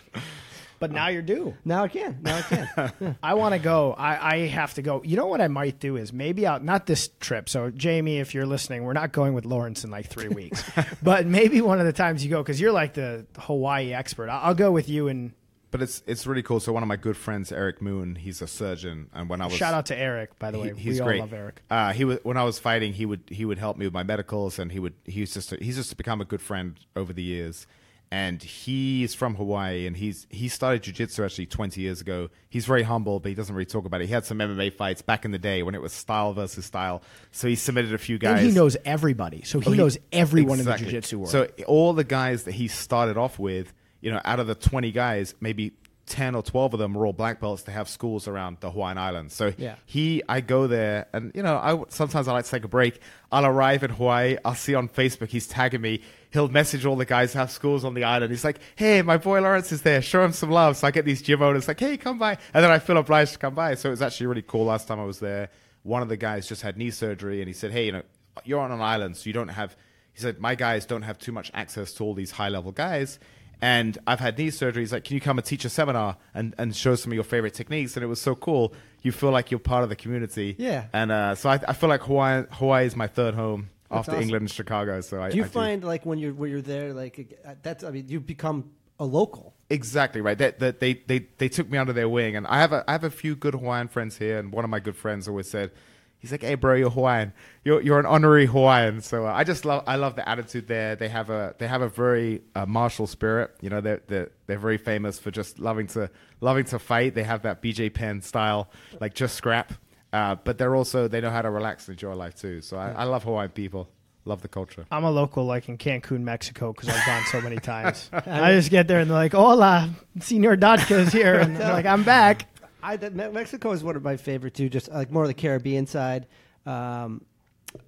But now you're due. now I can. Now I can. I want to go. I, I have to go. You know what I might do is maybe I'll not this trip. So Jamie, if you're listening, we're not going with Lawrence in like three weeks, but maybe one of the times you go because you're like the Hawaii expert. I'll, I'll go with you and But it's it's really cool. So one of my good friends, Eric Moon, he's a surgeon, and when I was shout out to Eric. By the way, he- he's we great. all love Eric. Uh, he was when I was fighting, he would he would help me with my medicals, and he would he's just he's just become a good friend over the years. And he's from Hawaii, and he's he started jujitsu actually 20 years ago. He's very humble, but he doesn't really talk about it. He had some MMA fights back in the day when it was style versus style. So he submitted a few guys. And he knows everybody, so he Oh, he- knows everyone Exactly. in the jiu-jitsu world. So all the guys that he started off with, you know, out of the 20 guys, maybe 10 or 12 of them were all black belts to have schools around the Hawaiian Islands. So Yeah. he, I go there and, you know, I sometimes I like to take a break. I'll arrive in Hawaii. I'll see on Facebook, he's tagging me. He'll message all the guys who have schools on the island. He's like, hey, my boy Lawrence is there. Show him some love. So I get these gym owners like, hey, come by. And then I feel obliged to come by. So it was actually really cool last time I was there one of the guys just had knee surgery, and he said, "Hey, you know, you're on an island, so you don't have." He said, "My guys don't have too much access to all these high level guys." And I've had knee surgery. He's like, "Can you come and teach a seminar and, and show some of your favorite techniques?" And it was so cool. You feel like you're part of the community. Yeah. And uh, so I, I feel like Hawaii Hawaii is my third home That's after awesome. England and Chicago. So I Do you I find like when you're when you're there, like uh, that's I mean, you become a local. Exactly right. That that they, they they took me under their wing, and I have a I have a few good Hawaiian friends here, and one of my good friends always said, he's like, "Hey, bro, you're Hawaiian. You're you're an honorary Hawaiian." So uh, I just love I love the attitude there. They have a they have a very uh, martial spirit. You know, they're they're they're very famous for just loving to loving to fight. They have that BJ Penn style, like just scrap. Uh, but they're also they know how to relax and enjoy life too. So I, I love Hawaiian people. Love the culture. I'm a local, like in Cancun, Mexico, because I've gone so many times. I just get there and they're like, "Hola, Senor Dadkhah is here," and I'm like, "I'm back." I that Me- Mexico is one of my favorite too. Just like more of the Caribbean side. Um,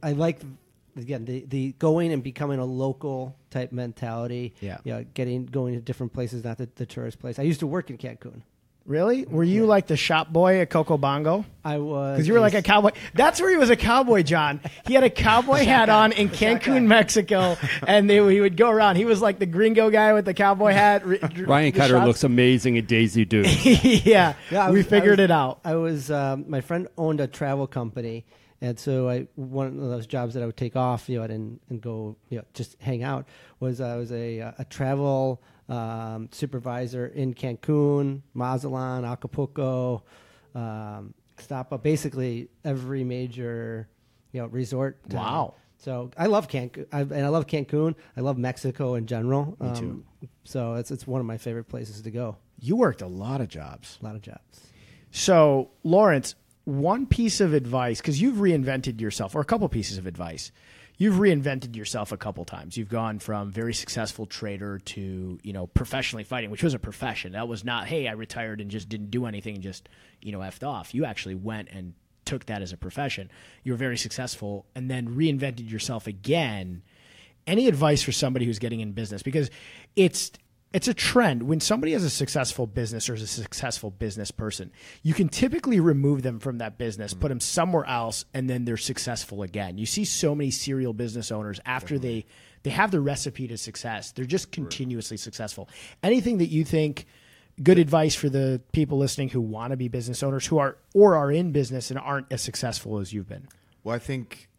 I like again the the going and becoming a local type mentality. Yeah. yeah, getting going to different places, not the, the tourist place. I used to work in Cancun. Really? Were you like the shop boy at Coco Bongo? I was Because you were like a cowboy. That's where he was a cowboy, John. He had a cowboy hat on in Cancun, Mexico, and they, he would go around. He was like the gringo guy with the cowboy hat. r- r- Ryan the Cutter shots. looks amazing at Daisy Duke. yeah, Yeah, I we was- I figured was- it out. I was um, my friend owned a travel company, and so I one of those jobs that I would take off, you know, and, and go, you know, just hang out. Was I was a a travel um, supervisor in Cancun, Mazatlan, Acapulco, um, stop up basically every major, you know, resort. town. Wow. So I love Cancun, I, and I love Cancun. I love Mexico in general. Me too. So it's it's one of my favorite places to go. You worked a lot of jobs. A lot of jobs. So, Lawrence, one piece of advice, because you've reinvented yourself, or a couple pieces of advice. You've reinvented yourself a couple times. You've gone from very successful trader to, you know, professionally fighting, which was a profession. That was not, hey, I retired and just didn't do anything and just, you know, effed off. You actually went and took that as a profession. You were very successful and then reinvented yourself again any advice for somebody who's getting in business because it's it's a trend. When somebody has a successful business or is a successful business person you can typically remove them from that business mm-hmm. put them somewhere else and then they're successful again. You see so many serial business owners after they they have the recipe to success they're just continuously successful. Anything that you think good advice for the people listening who want to be business owners who are or are in business and aren't as successful as you've been? Well, I think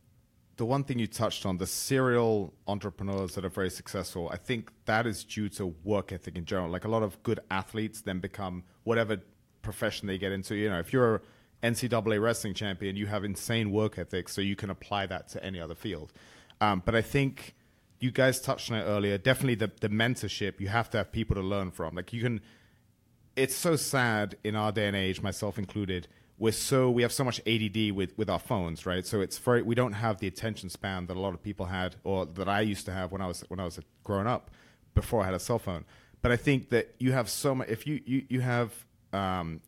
the one thing you touched on, the serial entrepreneurs that are very successful, I think that is due to work ethic in general. Like a lot of good athletes then become whatever profession they get into. You know, if you're an NCAA wrestling champion, you have insane work ethic, so you can apply that to any other field. Um, but I think you guys touched on it earlier. Definitely the, the mentorship, you have to have people to learn from. Like you can, it's so sad in our day and age, myself included. We're so we have so much ADD with with our phones, right? So it's very we don't have the attention span that a lot of people had, or that I used to have when I was when I was growing up, before I had a cell phone. But I think that you have so much. If you you you have um,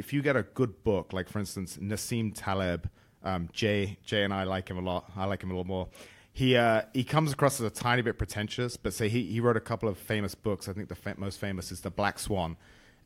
if you get a good book, like for instance Nassim Taleb, um, Jay Jay and I like him a lot. I like him a little more. He uh, he comes across as a tiny bit pretentious, but say he, he wrote a couple of famous books. I think the fa- most famous is The Black Swan.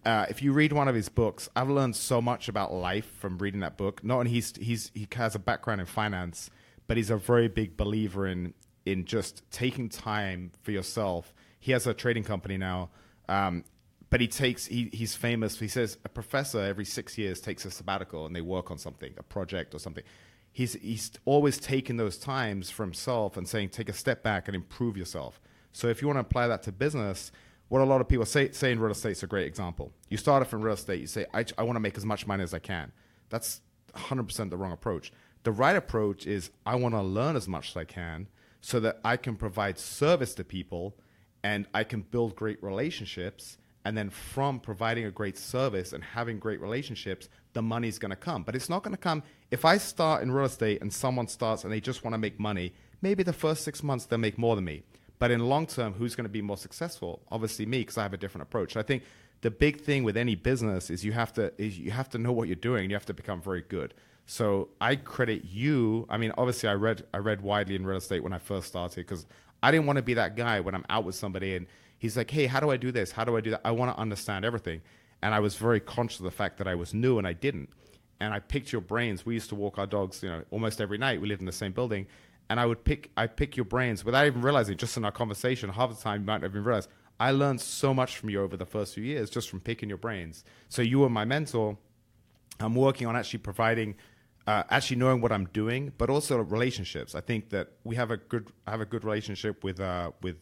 Uh, if you read one of his books, I've learned so much about life from reading that book. Not only he's he's he has a background in finance, but he's a very big believer in in just taking time for yourself. He has a trading company now, um, but he takes he, he's famous. He says a professor every six years takes a sabbatical and they work on something, a project or something. He's he's always taking those times for himself and saying take a step back and improve yourself. So if you want to apply that to business, what a lot of people say, say in real estate is a great example. You start off in real estate, you say, I, I want to make as much money as I can. That's 100% the wrong approach. The right approach is, I want to learn as much as I can so that I can provide service to people and I can build great relationships. And then from providing a great service and having great relationships, the money's going to come. But it's not going to come if I start in real estate and someone starts and they just want to make money. Maybe the first six months they'll make more than me. But in long term, who's going to be more successful? Obviously me, because I have a different approach. I think the big thing with any business is you have to is you have to know what you're doing. You have to become very good. So I credit you. I mean, obviously, I read I read widely in real estate when I first started because I didn't want to be that guy when I'm out with somebody and he's like, "Hey, how do I do this? How do I do that?" I want to understand everything, and I was very conscious of the fact that I was new and I didn't. and I picked your brains. We used to walk our dogs, you know, almost every night. We lived in the same building, and I would pick I pick your brains without even realizing. Just in our conversation, half the time you might not even realize. I learned so much from you over the first few years just from picking your brains. So you were my mentor. I'm working on actually providing, uh, actually knowing what I'm doing, but also relationships. I think that we have a good I have a good relationship with uh, with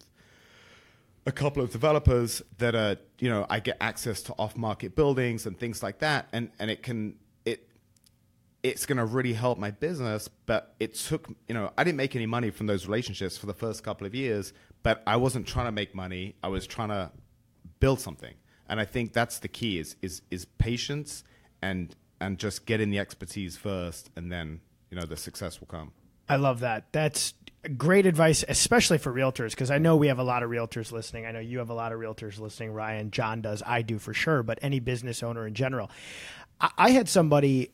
a couple of developers that are you know I get access to off market buildings and things like that, and and it can it's going to really help my business. But it took you know I didn't make any money from those relationships for the first couple of years, but I wasn't trying to make money. I was trying to build something, and I think that's the key is is is patience and and just getting the expertise first, and then you know the success will come. I love that. That's great advice, especially for realtors, because I know we have a lot of realtors listening. I know you have a lot of realtors listening. Ryan, John does, I do for sure, but any business owner in general. I, I had somebody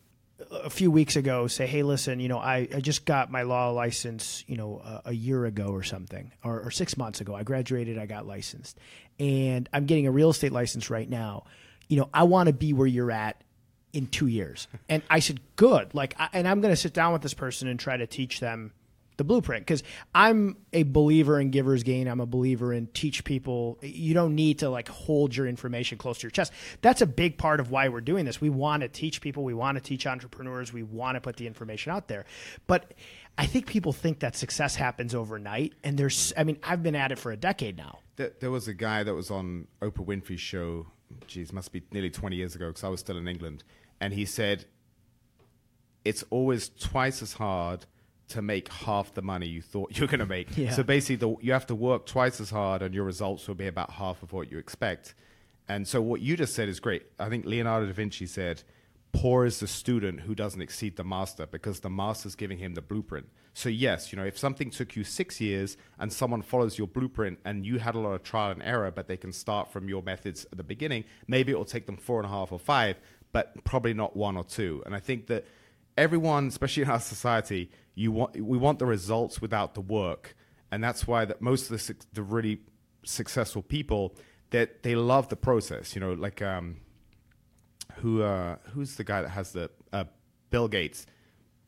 a few weeks ago say, "Hey, listen, you know, I, I just got my law license, you know, a, a year ago or something, or, or six months ago. I graduated, I got licensed, and I'm getting a real estate license right now. You know, I want to be where you're at in two years. And I said, good. Like, I, and I'm going to sit down with this person and try to teach them the blueprint because I'm a believer in givers gain. I'm a believer in teach people. You don't need to like hold your information close to your chest. That's a big part of why we're doing this. We want to teach people. We want to teach entrepreneurs. We want to put the information out there. But I think people think that success happens overnight. And there's, I mean, I've been at it for a decade now. There, was a guy that was on Oprah Winfrey's show. Geez, must be nearly 20 years ago because I was still in England and he said it's always twice as hard to make half the money you thought you were going to make. Yeah. So basically, the, you have to work twice as hard, and your results will be about half of what you expect. And so, what you just said is great. I think Leonardo da Vinci said, "Poor is the student who doesn't exceed the master, because the master's giving him the blueprint." So yes, you know, if something took you six years and someone follows your blueprint and you had a lot of trial and error, but they can start from your methods at the beginning, maybe it will take them four and a half or five but probably not one or two. And I think that everyone, especially in our society, you want we want the results without the work, and that's why that most of the the really successful people that they love the process. You know, like um, who uh, who's the guy that has the uh, Bill Gates?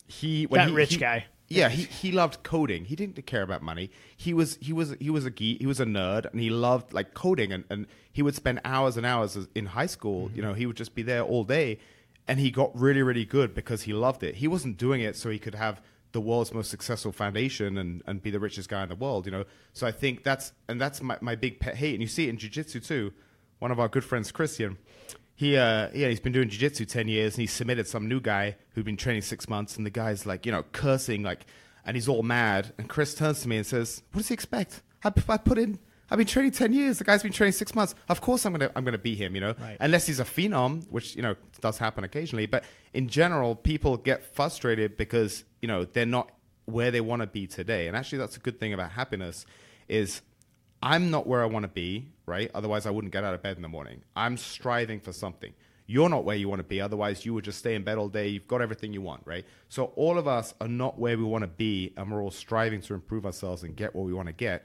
He that he, rich he, guy. Yeah, he, he loved coding. He didn't care about money. He was he was he was a geek. He was a nerd, and he loved like coding. And, and he would spend hours and hours in high school. Mm-hmm. You know, he would just be there all day, and he got really really good because he loved it. He wasn't doing it so he could have the world's most successful foundation and, and be the richest guy in the world. You know, so I think that's and that's my, my big pet hate. And you see it in jiu-jitsu too. One of our good friends, Christian, he uh yeah he's been doing jiu-jitsu 10 years and he submitted some new guy who'd been training six months and the guy's like you know cursing like and he's all mad and chris turns to me and says what does he expect i, I put in I've been training ten years. The guy's been training six months. Of course, I'm gonna I'm gonna beat him. You know, right. unless he's a phenom, which you know does happen occasionally. But in general, people get frustrated because you know they're not where they want to be today. And actually, that's a good thing about happiness is I'm not where I want to be, right? Otherwise, I wouldn't get out of bed in the morning. I'm striving for something. You're not where you want to be. Otherwise, you would just stay in bed all day. You've got everything you want, right? So, all of us are not where we want to be, and we're all striving to improve ourselves and get what we want to get.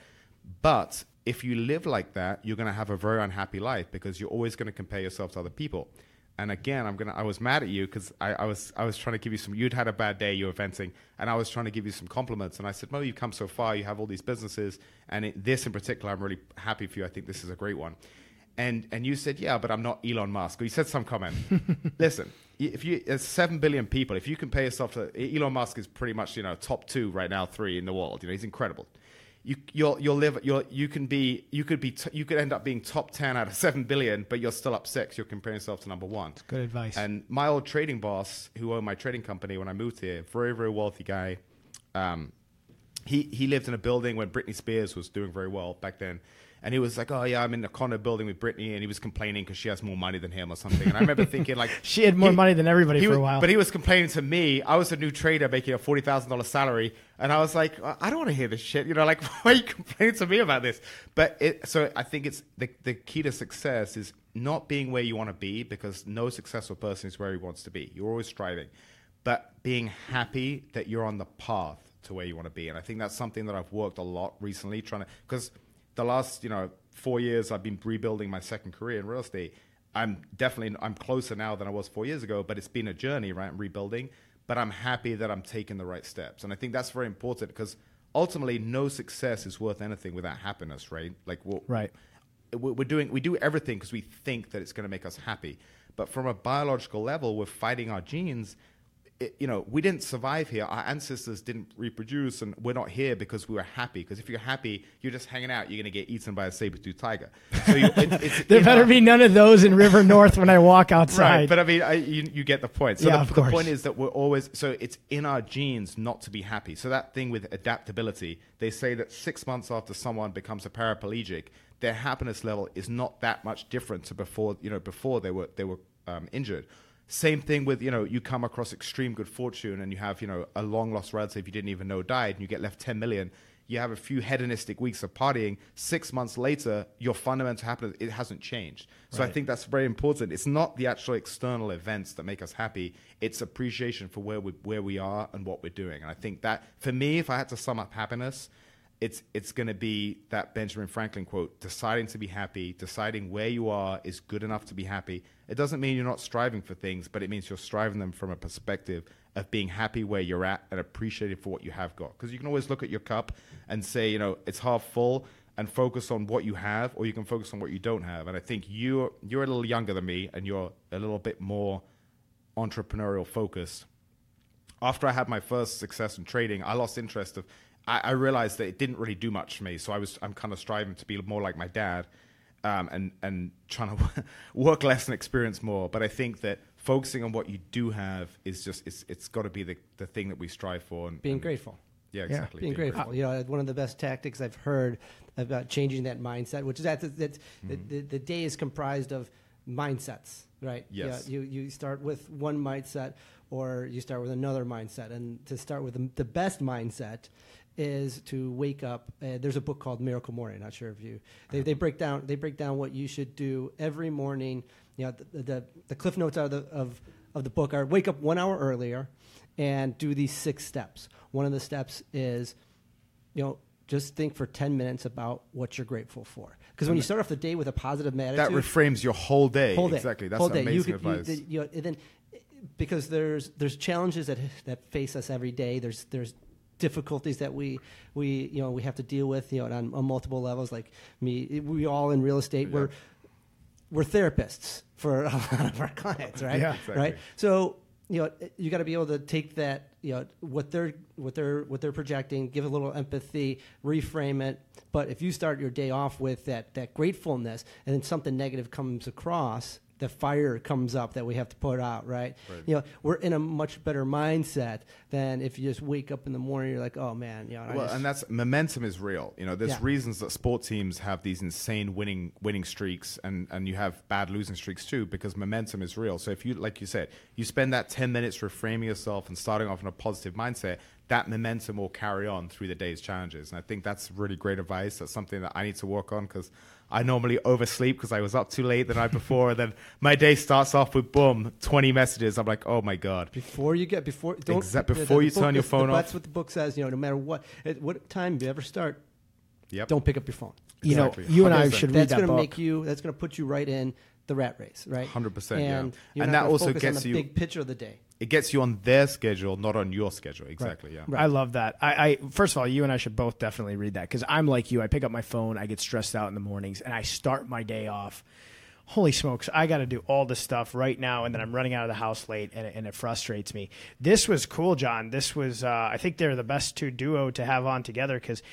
But if you live like that, you're going to have a very unhappy life because you're always going to compare yourself to other people. And again, I'm gonna. I was mad at you because I, I, was. I was trying to give you some. You'd had a bad day. You were venting, and I was trying to give you some compliments. And I said, "Well, you've come so far. You have all these businesses, and it, this in particular, I'm really happy for you. I think this is a great one." And and you said, "Yeah, but I'm not Elon Musk." Or you said some comment. Listen, if you there's seven billion people, if you compare yourself to Elon Musk, is pretty much you know top two right now, three in the world. You know, he's incredible you you'll you'll live you'll you can be you could be t- you could end up being top 10 out of 7 billion but you're still up 6 you're comparing yourself to number 1 That's good advice. And my old trading boss who owned my trading company when I moved here very very wealthy guy um, he he lived in a building when Britney Spears was doing very well back then and he was like, "Oh yeah, I'm in the condo building with Britney," and he was complaining because she has more money than him or something. And I remember thinking, like, she had more he, money than everybody for was, a while. But he was complaining to me. I was a new trader making a forty thousand dollars salary, and I was like, I don't want to hear this shit. You know, like, why are you complaining to me about this? But it, so I think it's the the key to success is not being where you want to be because no successful person is where he wants to be. You're always striving, but being happy that you're on the path to where you want to be. And I think that's something that I've worked a lot recently, trying to because the last you know four years I've been rebuilding my second career in real estate. I'm definitely I'm closer now than I was four years ago, but it's been a journey, right? I'm rebuilding, but I'm happy that I'm taking the right steps, and I think that's very important because ultimately, no success is worth anything without happiness, right? Like, we're, Right. we're we're doing we do everything because we think that it's going to make us happy, but from a biological level, we're fighting our genes. It, you know, we didn't survive here. Our ancestors didn't reproduce, and we're not here because we were happy. Because if you're happy, you're just hanging out. You're going to get eaten by a saber-toothed tiger. So you, it, it's There better our- be none of those in River North when I walk outside. Right, but I mean, I, you, you get the point. So Yeah, the, of the point is that we're always so it's in our genes not to be happy. So that thing with adaptability, they say that six months after someone becomes a paraplegic, their happiness level is not that much different to before you know before they were they were um, injured. Same thing with you know you come across extreme good fortune and you have you know a long lost relative you didn't even know died and you get left ten million. You have a few hedonistic weeks of partying. Six months later, your fundamental happiness it hasn't changed. So I think that's very important. It's not the actual external events that make us happy. It's appreciation for where we where we are and what we're doing. And I think that for me, if I had to sum up happiness, it's it's going to be that Benjamin Franklin quote: "Deciding to be happy, deciding where you are is good enough to be happy." It doesn't mean you're not striving for things, but it means you're striving them from a perspective of being happy where you're at and appreciating for what you have got. Because you can always look at your cup and say, you know, it's half full, and focus on what you have, or you can focus on what you don't have. And I think you're you're a little younger than me, and you're a little bit more entrepreneurial focused after I had my first success in trading, I lost interest of. I, I realized that it didn't really do much for me, so I was I'm kind of striving to be more like my dad, um, and and trying to work less and experience more. But I think that focusing on what you do have is just it's it's got to be the the thing that we strive for. And, Being and- grateful. Yeah, exactly. being grateful. You know, one of the best tactics I've heard about changing that mindset, which is that, that, that the, the, the day is comprised of mindsets, right? Yes. Yeah, you, you start with one mindset or you start with another mindset. And to start with the, the best mindset is to wake up. Uh, there's a book called Miracle Morning. Not sure if you they, they break down they break down what you should do every morning. You know, the the, the cliff notes out of the of, of the book are wake up one hour earlier and do these six steps. One of the steps is, you know, just think for 10 minutes about what you're grateful for. Because when you start off the day with a positive attitude, That reframes your whole day. whole day, Exactly. That's whole day. amazing you could, advice. You, you know, and then because there's there's challenges that that face us every day. There's there's difficulties that we we you know we have to deal with you know on, on multiple levels. Like me, we all in real estate. We're we're therapists for a lot of our clients, right? Yeah. Exactly. Right. So you know you got to be able to take that you know what they're what they're what they're projecting, give a little empathy, reframe it. But if you start your day off with that that gratefulness, and then something negative comes across, the fire comes up that we have to put out, right? Right. You know, we're in a much better mindset than if you just wake up in the morning, you're like, oh man, you know. I Well, just- and that's momentum is real. You know, there's Yeah. reasons that sport teams have these insane winning winning streaks, and and you have bad losing streaks too, because momentum is real. So if you, like you said, you spend that ten minutes reframing yourself and starting off in a positive mindset, that momentum will carry on through the day's challenges. And I think that's really great advice. That's something that I need to work on because. I normally oversleep because I was up too late the night before, and then my day starts off with boom, twenty messages. I'm like, oh my god, Before you get before don't Exact- the- before the you book- turn your phone the- off. That's what the book says. You know, no matter what at what time you ever start, yep. don't pick up your phone. You know, you and I should read That's that going to book. make you. That's going to put you right in the rat race, right? 100%, yeah. And, you're And that also focus on gets the you- big picture of the day. It gets you on their schedule, not on your schedule. Exactly. Yeah. I love that. I, I first of all, you and I should both definitely read that because I'm like you. I pick up my phone, I get stressed out in the mornings, and I start my day off. Holy smokes! I got to do all this stuff right now, and then I'm running out of the house late, and it, and it frustrates me. This was cool, John. This was. Uh, I think they're the best two duo to have on together because.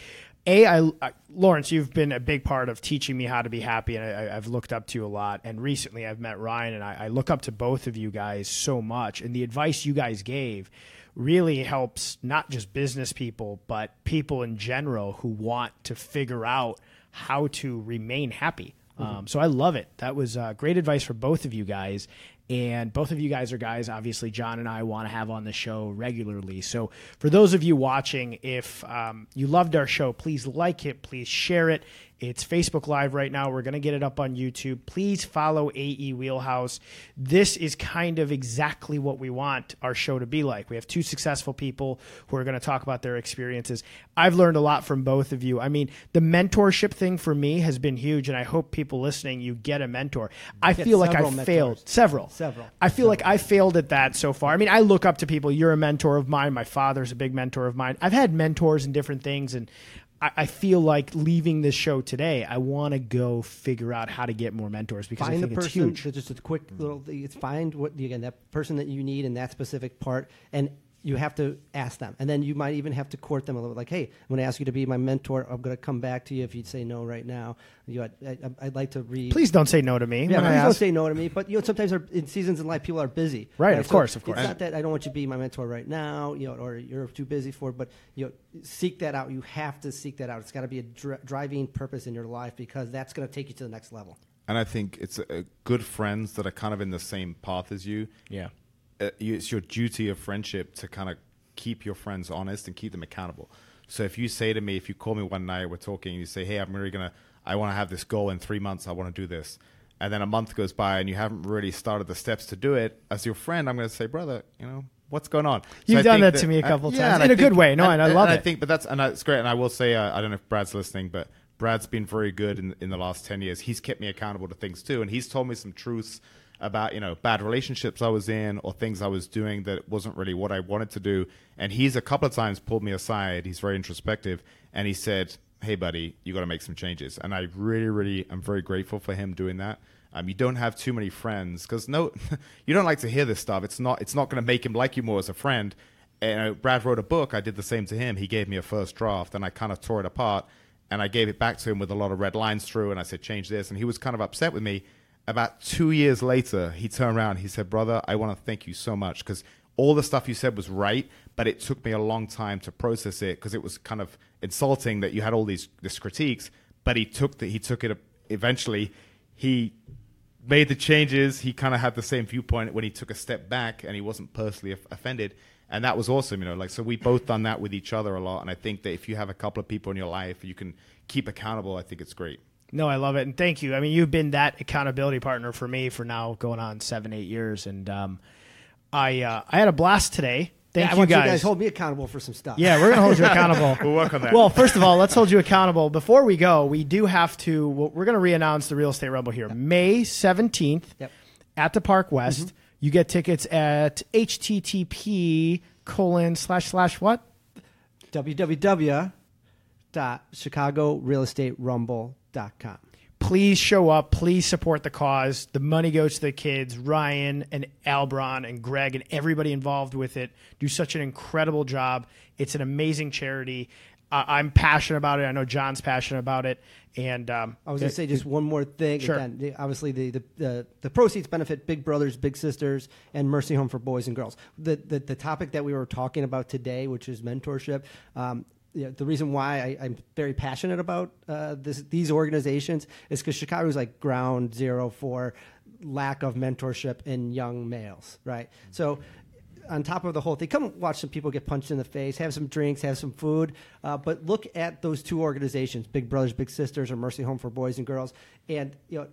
A, I, I, Lawrence, you've been a big part of teaching me how to be happy, and I, I've looked up to you a lot. And recently, I've met Ryan, and I, I look up to both of you guys so much. And the advice you guys gave really helps not just business people, but people in general who want to figure out how to remain happy. Um, so I love it. That was uh, great advice for both of you guys. And both of you guys are guys, obviously, John and I want to have on the show regularly. So, for those of you watching, if um, you loved our show, please like it, please share it, It's Facebook Live right now. We're going to get it up on YouTube. Please follow AE Wheelhouse. This is kind of exactly what we want our show to be like. We have two successful people who are going to talk about their experiences. I've learned a lot from both of you. I mean, the mentorship thing for me has been huge, and I hope people listening, you get a mentor. I Get feel like I mentors. failed several. Several. I feel like I failed at that so far. I mean, I look up to people. You're a mentor of mine. My father's a big mentor of mine. I've had mentors in different things, and I, I feel like leaving this show today, I want to go figure out how to get more mentors because I find the think it's huge. Just a quick little. It's find what again that person that you need in that specific part, and you have to ask them, and then you might even have to court them a little. Like, hey, I'm going to ask you to be my mentor. I'm going to come back to you if you'd say no right now. You, know, I, I, I'd like to read. Please don't say no to me Yeah, when I please don't say no to me. But you know, sometimes in seasons in life, people are busy. Right, of So course, of course. It's not that I don't want you to be my mentor right now, you know, or you're too busy for. it, But you know, seek that out. You have to seek that out. It's got to be a dri- driving purpose in your life because that's going to take you to the next level. And I think it's uh good friends that are kind of in the same path as you. Yeah. Uh, it's your duty of friendship to kind of keep your friends honest and keep them accountable. So if you say to me, if you call me one night, we're talking, and you say, "Hey, I'm really gonna, I want to have this goal in three months. I want to do this," and then a month goes by and you haven't really started the steps to do it, as your friend, I'm going to say, "Brother, you know." What's going on? You've I done think that to me a couple yeah, times. and In I a good way. No, and I love I it. think, but that's and that's great. And I will say, uh, I don't know if Brad's listening, but Brad's been very good in in the last ten years. He's kept me accountable to things too, and he's told me some truths about you know bad relationships I was in or things I was doing that wasn't really what I wanted to do. And he's a couple of times pulled me aside. He's very introspective, and he said, "Hey, buddy, you got to make some changes." And I really, really, am very grateful for him doing that. Um, you don't have too many friends because no, you don't like to hear this stuff. It's not. It's not going to make him like you more as a friend. And uh, Brad wrote a book. I did the same to him. He gave me a first draft, and I kind of tore it apart, and I gave it back to him with a lot of red lines through. And I said, change this, and he was kind of upset with me. About two years later, he turned around. He said, "Brother, I want to thank you so much because all the stuff you said was right, but it took me a long time to process it because it was kind of insulting that you had all these this critiques. But he took the, he took it eventually. He made the changes. He kind of had the same viewpoint when he took a step back and he wasn't personally offended. And that was awesome, you know. Like so, we both done that with each other a lot. And I think that if you have a couple of people in your life you can keep accountable, I think it's great. No, I love it, and thank you. I mean, you've been that accountability partner for me for now going on seven, eight years, and um, I uh, I had a blast today. Thank Yeah, I you want guys. you guys hold me accountable for some stuff. yeah, we're gonna hold you accountable. We'll work on that. Well, first of all, let's hold you accountable. Before we go, we do have to. well, We're gonna reannounce the Real Estate Rumble here, May seventeenth, Yep. at the Park West. You get tickets at http colon slash slash what? www.chicagorealestaterumble.com. please show up. Please support the cause. The money goes to the kids. Ryan and Albron and Greg and everybody involved with it do such an incredible job. It's an amazing charity. Uh, I'm passionate about it. I know John's passionate about it. And um, I was going to say just one more thing. Sure. Again, obviously, the, the, the, the proceeds benefit Big Brothers, Big Sisters, and Mercy Home for Boys and Girls. The, the, the topic that we were talking about today, which is mentorship, um, you know, the reason why I, I'm very passionate about uh, this, these organizations is because Chicago is like ground zero for lack of mentorship in young males, right? So on top of the whole thing, come watch some people get punched in the face, have some drinks, have some food, uh, but look at those two organizations, Big Brothers Big Sisters or Mercy Home for Boys and Girls, and you know,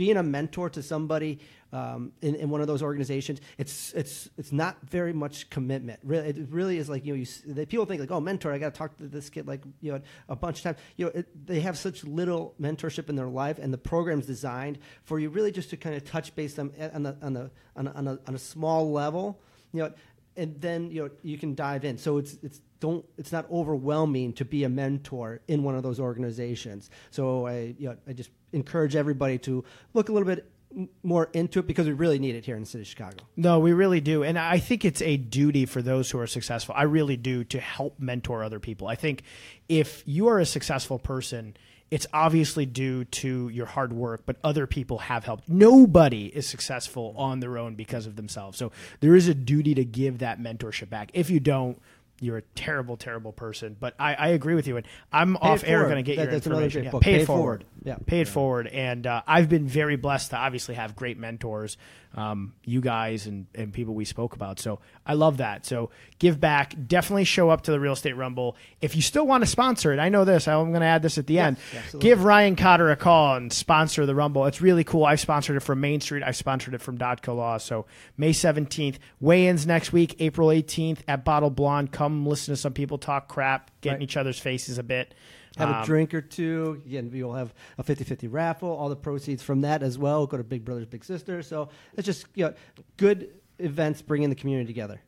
being a mentor to somebody um, in, in one of those organizations, it's it's it's not very much commitment. Really, it really is like you know, you, people think like, oh, mentor, I got to talk to this kid like you know a bunch of times. You know, it, they have such little mentorship in their life, and the program's designed for you really just to kind of touch base them on the on the on a, on a, on a small level you know, and then you know you can dive in. So it's it's don't it's not overwhelming to be a mentor in one of those organizations. So I you know I just encourage everybody to look a little bit more into it because we really need it here in the city of Chicago. No, we really do. And I think it's a duty for those who are successful. I really do to help mentor other people. I think if you are a successful person, it's obviously due to your hard work, but other people have helped. Nobody is successful on their own because of themselves. So there is a duty to give that mentorship back. If you don't, you're a terrible, terrible person. But I, I agree with you, and I'm Pay off air going to get That- your information. Yeah, pay, Pay it forward. forward. Yeah. pay it forward. And uh, I've been very blessed to obviously have great mentors, um, you guys and and people we spoke about. So I love that. So give back. Definitely show up to the Real Estate Rumble. If you still want to sponsor it, I know this. I'm going to add this at the end. absolutely. Give Ryan Cotter a call and sponsor the Rumble. It's really cool. I've sponsored it from Main Street. I've sponsored it from Dadkhah Law. So May 17th, weigh-ins next week, April 18th at Bottled Blonde. Come listen to some people talk crap, get in each other's faces a bit. Have Um, a drink or two. Again, we will have a 50-50 raffle. All the proceeds from that as well go to Big Brothers Big Sisters. So it's just you know, good events bringing the community together.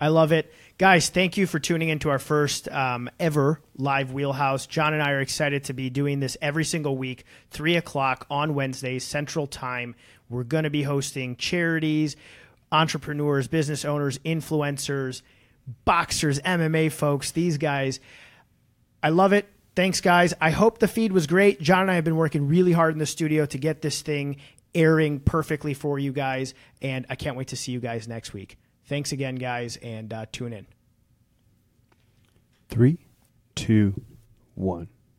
I love it. Guys, thank you for tuning into our first um, ever live wheelhouse. John and I are excited to be doing this every single week, 3 o'clock on Wednesdays, Central Time. We're going to be hosting charities, entrepreneurs, business owners, influencers, boxers, MMA folks. These guys, I love it. Thanks, guys. I hope the feed was great. John and I have been working really hard in the studio to get this thing airing perfectly for you guys, and I can't wait to see you guys next week. Thanks again, guys, and uh, tune in. Three, two, one.